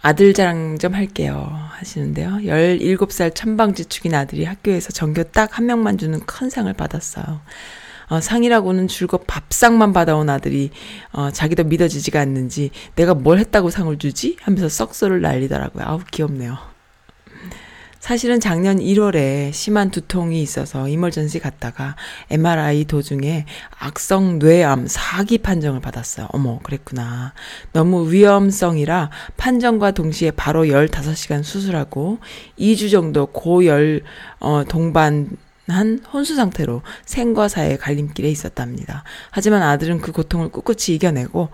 아들 자랑 좀 할게요. 하시는데요. 17살 천방지축인 아들이 학교에서 전교 딱 한 명만 주는 큰 상을 받았어요. 어, 상이라고는 줄곧 밥상만 받아온 아들이 어, 자기도 믿어지지가 않는지 내가 뭘 했다고 상을 주지? 하면서 썩소를 날리더라고요. 아우 귀엽네요. 사실은 작년 1월에 심한 두통이 있어서 이멀전시 갔다가 MRI 도중에 악성 뇌암 4기 판정을 받았어요. 어머, 그랬구나. 너무 위험성이라 판정과 동시에 바로 15시간 수술하고 2주 정도 고열 어 동반 한 혼수 상태로 생과 사의 갈림길에 있었답니다. 하지만 아들은 그 고통을 꿋꿋이 이겨내고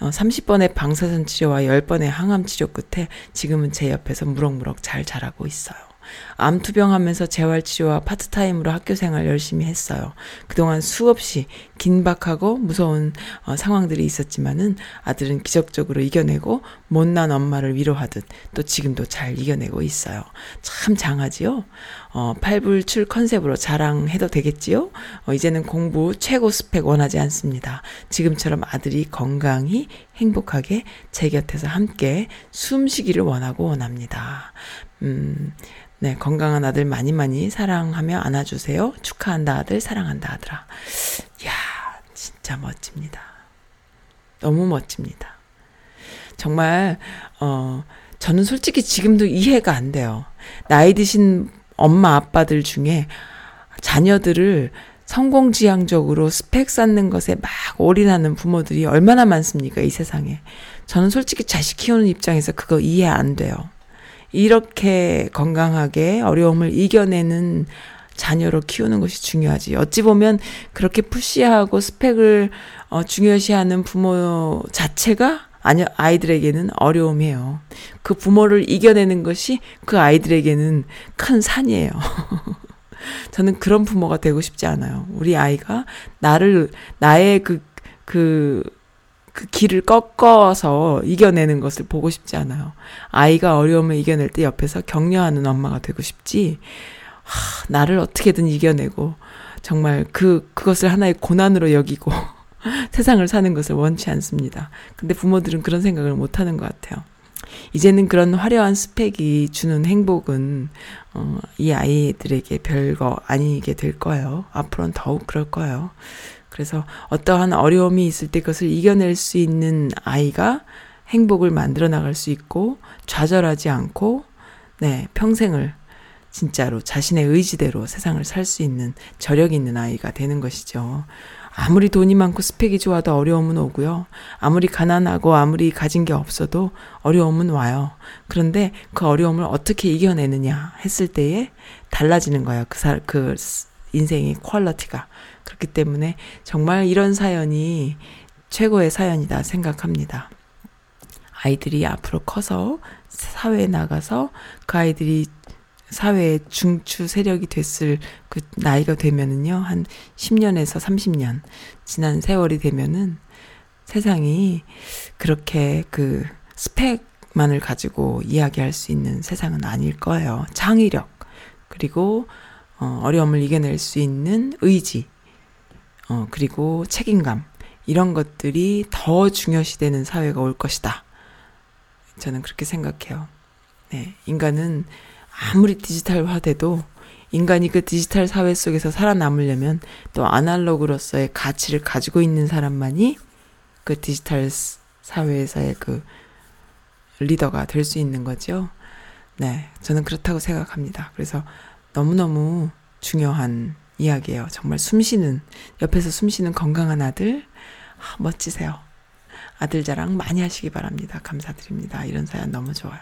어, 30번의 방사선 치료와 10번의 항암 치료 끝에 지금은 제 옆에서 무럭무럭 잘 자라고 있어요. 암 투병하면서 재활치료와 파트타임으로 학교 생활 열심히 했어요. 그동안 수없이 긴박하고 무서운 어, 상황들이 있었지만은 아들은 기적적으로 이겨내고 못난 엄마를 위로하듯 또 지금도 잘 이겨내고 있어요. 참 장하지요? 어, 팔불출 컨셉으로 자랑해도 되겠지요? 어, 이제는 공부 최고 스펙 원하지 않습니다. 지금처럼 아들이 건강히 행복하게 제 곁에서 함께 숨쉬기를 원하고 원합니다. 음, 네, 건강한 아들 많이 많이 사랑하며 안아주세요. 축하한다 아들, 사랑한다 아들아. 야 진짜 멋집니다. 너무 멋집니다. 정말, 어, 저는 솔직히 지금도 이해가 안 돼요. 나이 드신 엄마, 아빠들 중에 자녀들을 성공지향적으로 스펙 쌓는 것에 막 올인하는 부모들이 얼마나 많습니까, 이 세상에. 저는 솔직히 자식 키우는 입장에서 그거 이해 안 돼요. 이렇게 건강하게 어려움을 이겨내는 자녀로 키우는 것이 중요하지. 어찌 보면 그렇게 푸시하고 스펙을 어, 중요시하는 부모 자체가 아니 아이들에게는 어려움이에요. 그 부모를 이겨내는 것이 그 아이들에게는 큰 산이에요. 저는 그런 부모가 되고 싶지 않아요. 우리 아이가 나를 나의 그 그 그, 그 길을 꺾어서 이겨내는 것을 보고 싶지 않아요. 아이가 어려움을 이겨낼 때 옆에서 격려하는 엄마가 되고 싶지. 하, 나를 어떻게든 이겨내고 정말 그 그것을 하나의 고난으로 여기고 세상을 사는 것을 원치 않습니다. 근데 부모들은 그런 생각을 못 하는 것 같아요. 이제는 그런 화려한 스펙이 주는 행복은 어, 이 아이들에게 별거 아니게 될 거예요. 앞으로는 더욱 그럴 거예요. 그래서 어떠한 어려움이 있을 때 그것을 이겨낼 수 있는 아이가 행복을 만들어 나갈 수 있고 좌절하지 않고 네, 평생을 진짜로 자신의 의지대로 세상을 살 수 있는 저력 있는 아이가 되는 것이죠. 아무리 돈이 많고 스펙이 좋아도 어려움은 오고요. 아무리 가난하고 아무리 가진 게 없어도 어려움은 와요. 그런데 그 어려움을 어떻게 이겨내느냐 했을 때에 달라지는 거예요. 그 사, 그 인생의 퀄러티가. 그렇기 때문에 정말 이런 사연이 최고의 사연이다 생각합니다. 아이들이 앞으로 커서 사회에 나가서 그 아이들이 사회의 중추 세력이 됐을 그 나이가 되면은요, 한 10년에서 30년 지난 세월이 되면은 세상이 그렇게 그 스펙만을 가지고 이야기할 수 있는 세상은 아닐 거예요. 창의력, 그리고 어, 어려움을 이겨낼 수 있는 의지, 어, 그리고 책임감, 이런 것들이 더 중요시되는 사회가 올 것이다. 저는 그렇게 생각해요. 네, 인간은 아무리 디지털화돼도 인간이 그 디지털 사회 속에서 살아남으려면 또 아날로그로서의 가치를 가지고 있는 사람만이 그 디지털 사회에서의 그 리더가 될 수 있는 거죠. 네, 저는 그렇다고 생각합니다. 그래서 너무너무 중요한 이야기예요. 정말 숨쉬는, 옆에서 숨쉬는 건강한 아들, 아, 멋지세요. 아들 자랑 많이 하시기 바랍니다. 감사드립니다. 이런 사연 너무 좋아요.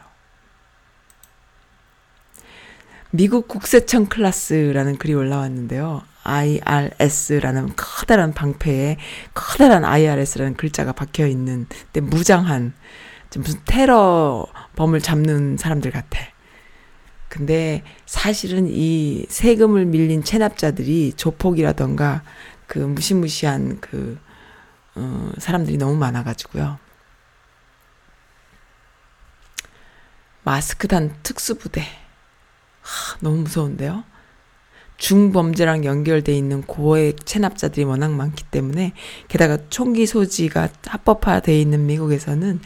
미국 국세청 클라스라는 글이 올라왔는데요. IRS라는 커다란 방패에 커다란 IRS라는 글자가 박혀 있는 데 무장한 무슨 테러범을 잡는 사람들 같아. 근데 사실은 이 세금을 밀린 체납자들이 조폭이라던가 그 무시무시한 그 어, 사람들이 너무 많아가지고요. 마스크 단 특수부대. 하, 너무 무서운데요? 중범죄랑 연결돼 있는 고액 체납자들이 워낙 많기 때문에 게다가 총기 소지가 합법화돼 있는 미국에서는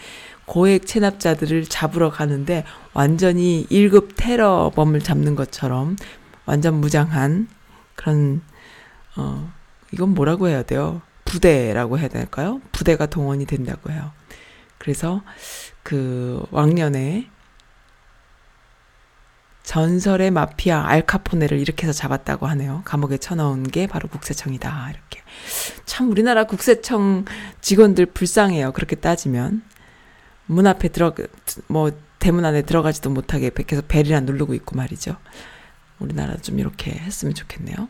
고액 체납자들을 잡으러 가는데 완전히 1급 테러범을 잡는 것처럼 완전 무장한 그런 어 이건 뭐라고 해야 돼요? 부대라고 해야 될까요? 부대가 동원이 된다고 해요. 그래서 그 왕년에 전설의 마피아 알카포네를 이렇게 해서 잡았다고 하네요. 감옥에 쳐넣은 게 바로 국세청이다. 이렇게. 참 우리나라 국세청 직원들 불쌍해요. 그렇게 따지면. 문 앞에 들어, 뭐, 대문 안에 들어가지도 못하게 계속 벨이나 누르고 있고 말이죠. 우리나라 좀 이렇게 했으면 좋겠네요.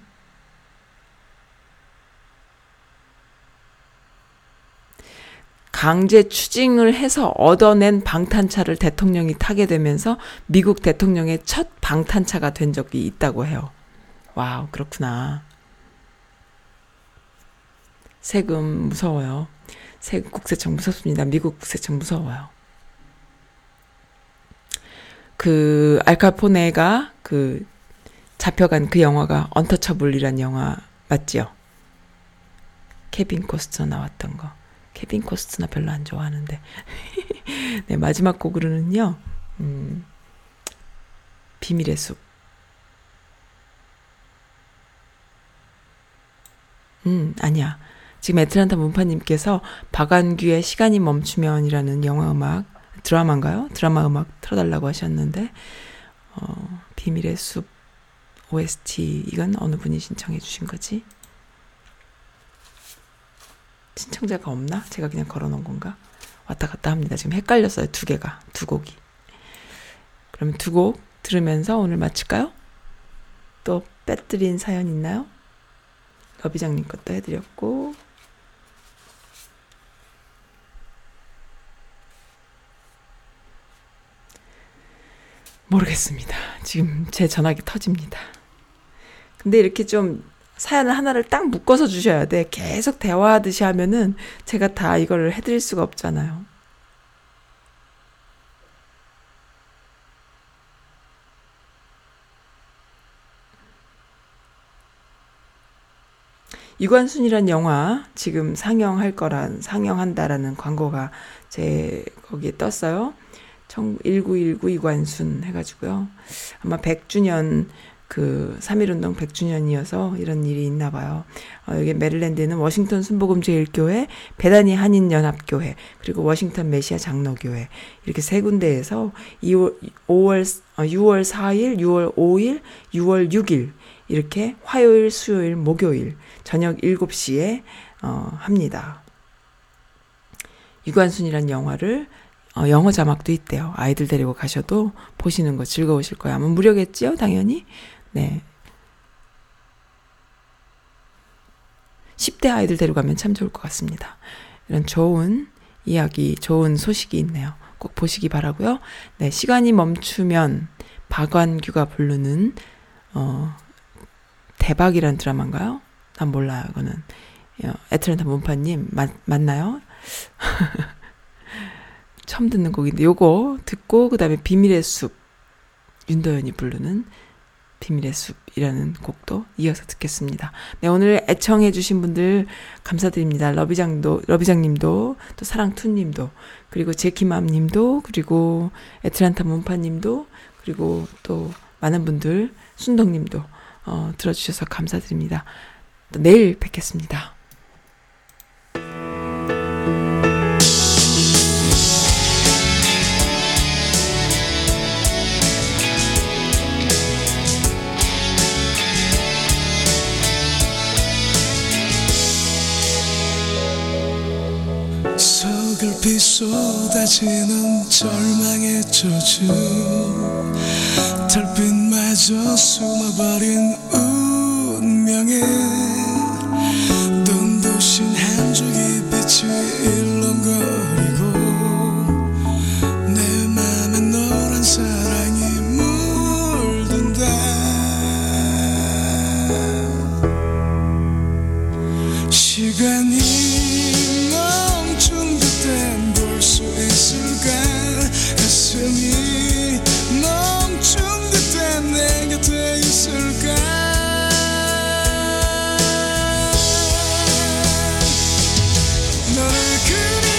강제 추징을 해서 얻어낸 방탄차를 대통령이 타게 되면서 미국 대통령의 첫 방탄차가 된 적이 있다고 해요. Wow, 그렇구나. 세금 무서워요. 세금 국세청 무섭습니다. 미국 국세청 무서워요. 그 알카포네가 그 잡혀간 그 영화가 Untouchable이란 영화 맞지요? 케빈 코스트너 나왔던 거. 케빈 코스트너 별로 안 좋아하는데. 네, 마지막 곡으로는요, 음, 비밀의 숲. 음, 아니야. 지금 애틀란타 문파님께서 박완규의 시간이 멈추면이라는 영화 음악, 드라마인가요? 드라마 음악 틀어달라고 하셨는데, 어, 비밀의 숲 OST, 이건 어느 분이 신청해 주신 거지? 신청자가 없나? 제가 그냥 걸어놓은 건가? 왔다 갔다 합니다. 지금 헷갈렸어요. 두 개가. 두 곡이. 그러면 두곡 들으면서 오늘 마칠까요? 또 빼뜨린 사연 있나요? 러비장님 것도 해드렸고. 모르겠습니다. 지금 제 전화기 터집니다. 근데 이렇게 좀 사연을 하나를 딱 묶어서 주셔야 돼. 계속 대화하듯이 하면은 제가 다 이걸 해드릴 수가 없잖아요. 유관순이란 영화 지금 상영할 거란 상영한다라는 광고가 제 거기에 떴어요. 1919 유관순 해가지고요. 아마 100주년 그 3.1운동 100주년이어서 이런 일이 있나 봐요. 어, 여기 메릴랜드에는 워싱턴 순복음 제일교회, 베다니 한인연합교회, 그리고 워싱턴 메시아 장로교회 이렇게 세 군데에서 2월, 5월, 어, 6월 4일, 6월 5일, 6월 6일 이렇게 화요일, 수요일, 목요일 저녁 7시에 어, 합니다. 유관순이란 영화를 어, 영어 자막도 있대요. 아이들 데리고 가셔도 보시는 거 즐거우실 거예요. 아마 무료겠지요, 당연히. 네. 10대 아이들 데려가면 참 좋을 것 같습니다. 이런 좋은 이야기, 좋은 소식이 있네요. 꼭 보시기 바라고요. 네, 시간이 멈추면 박완규가 부르는 어 대박이란 드라마인가요? 난 몰라요, 이거는. 어, 애틀랜타 문파님 맞, 맞나요? 처음 듣는 곡인데 요거 듣고 그다음에 비밀의 숲 윤도현이 부르는 비밀의 숲이라는 곡도 이어서 듣겠습니다. 네, 오늘 애청해 주신 분들 감사드립니다. 러비장도 러비장 님도 또 사랑투 님도 그리고 제키맘 님도 그리고 애틀란타 문파 님도 그리고 또 많은 분들 순덕 님도 어, 들어 주셔서 감사드립니다. 또 내일 뵙겠습니다. 쏟아지는 절망의 저주. 달빛마저 숨어버린 운명에 歩く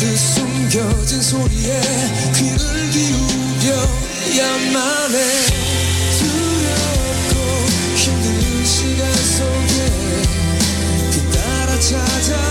그 숨겨진 소리에 귀를 기울여야만 해. 두렵고 힘든 시간 속에 그나라 찾아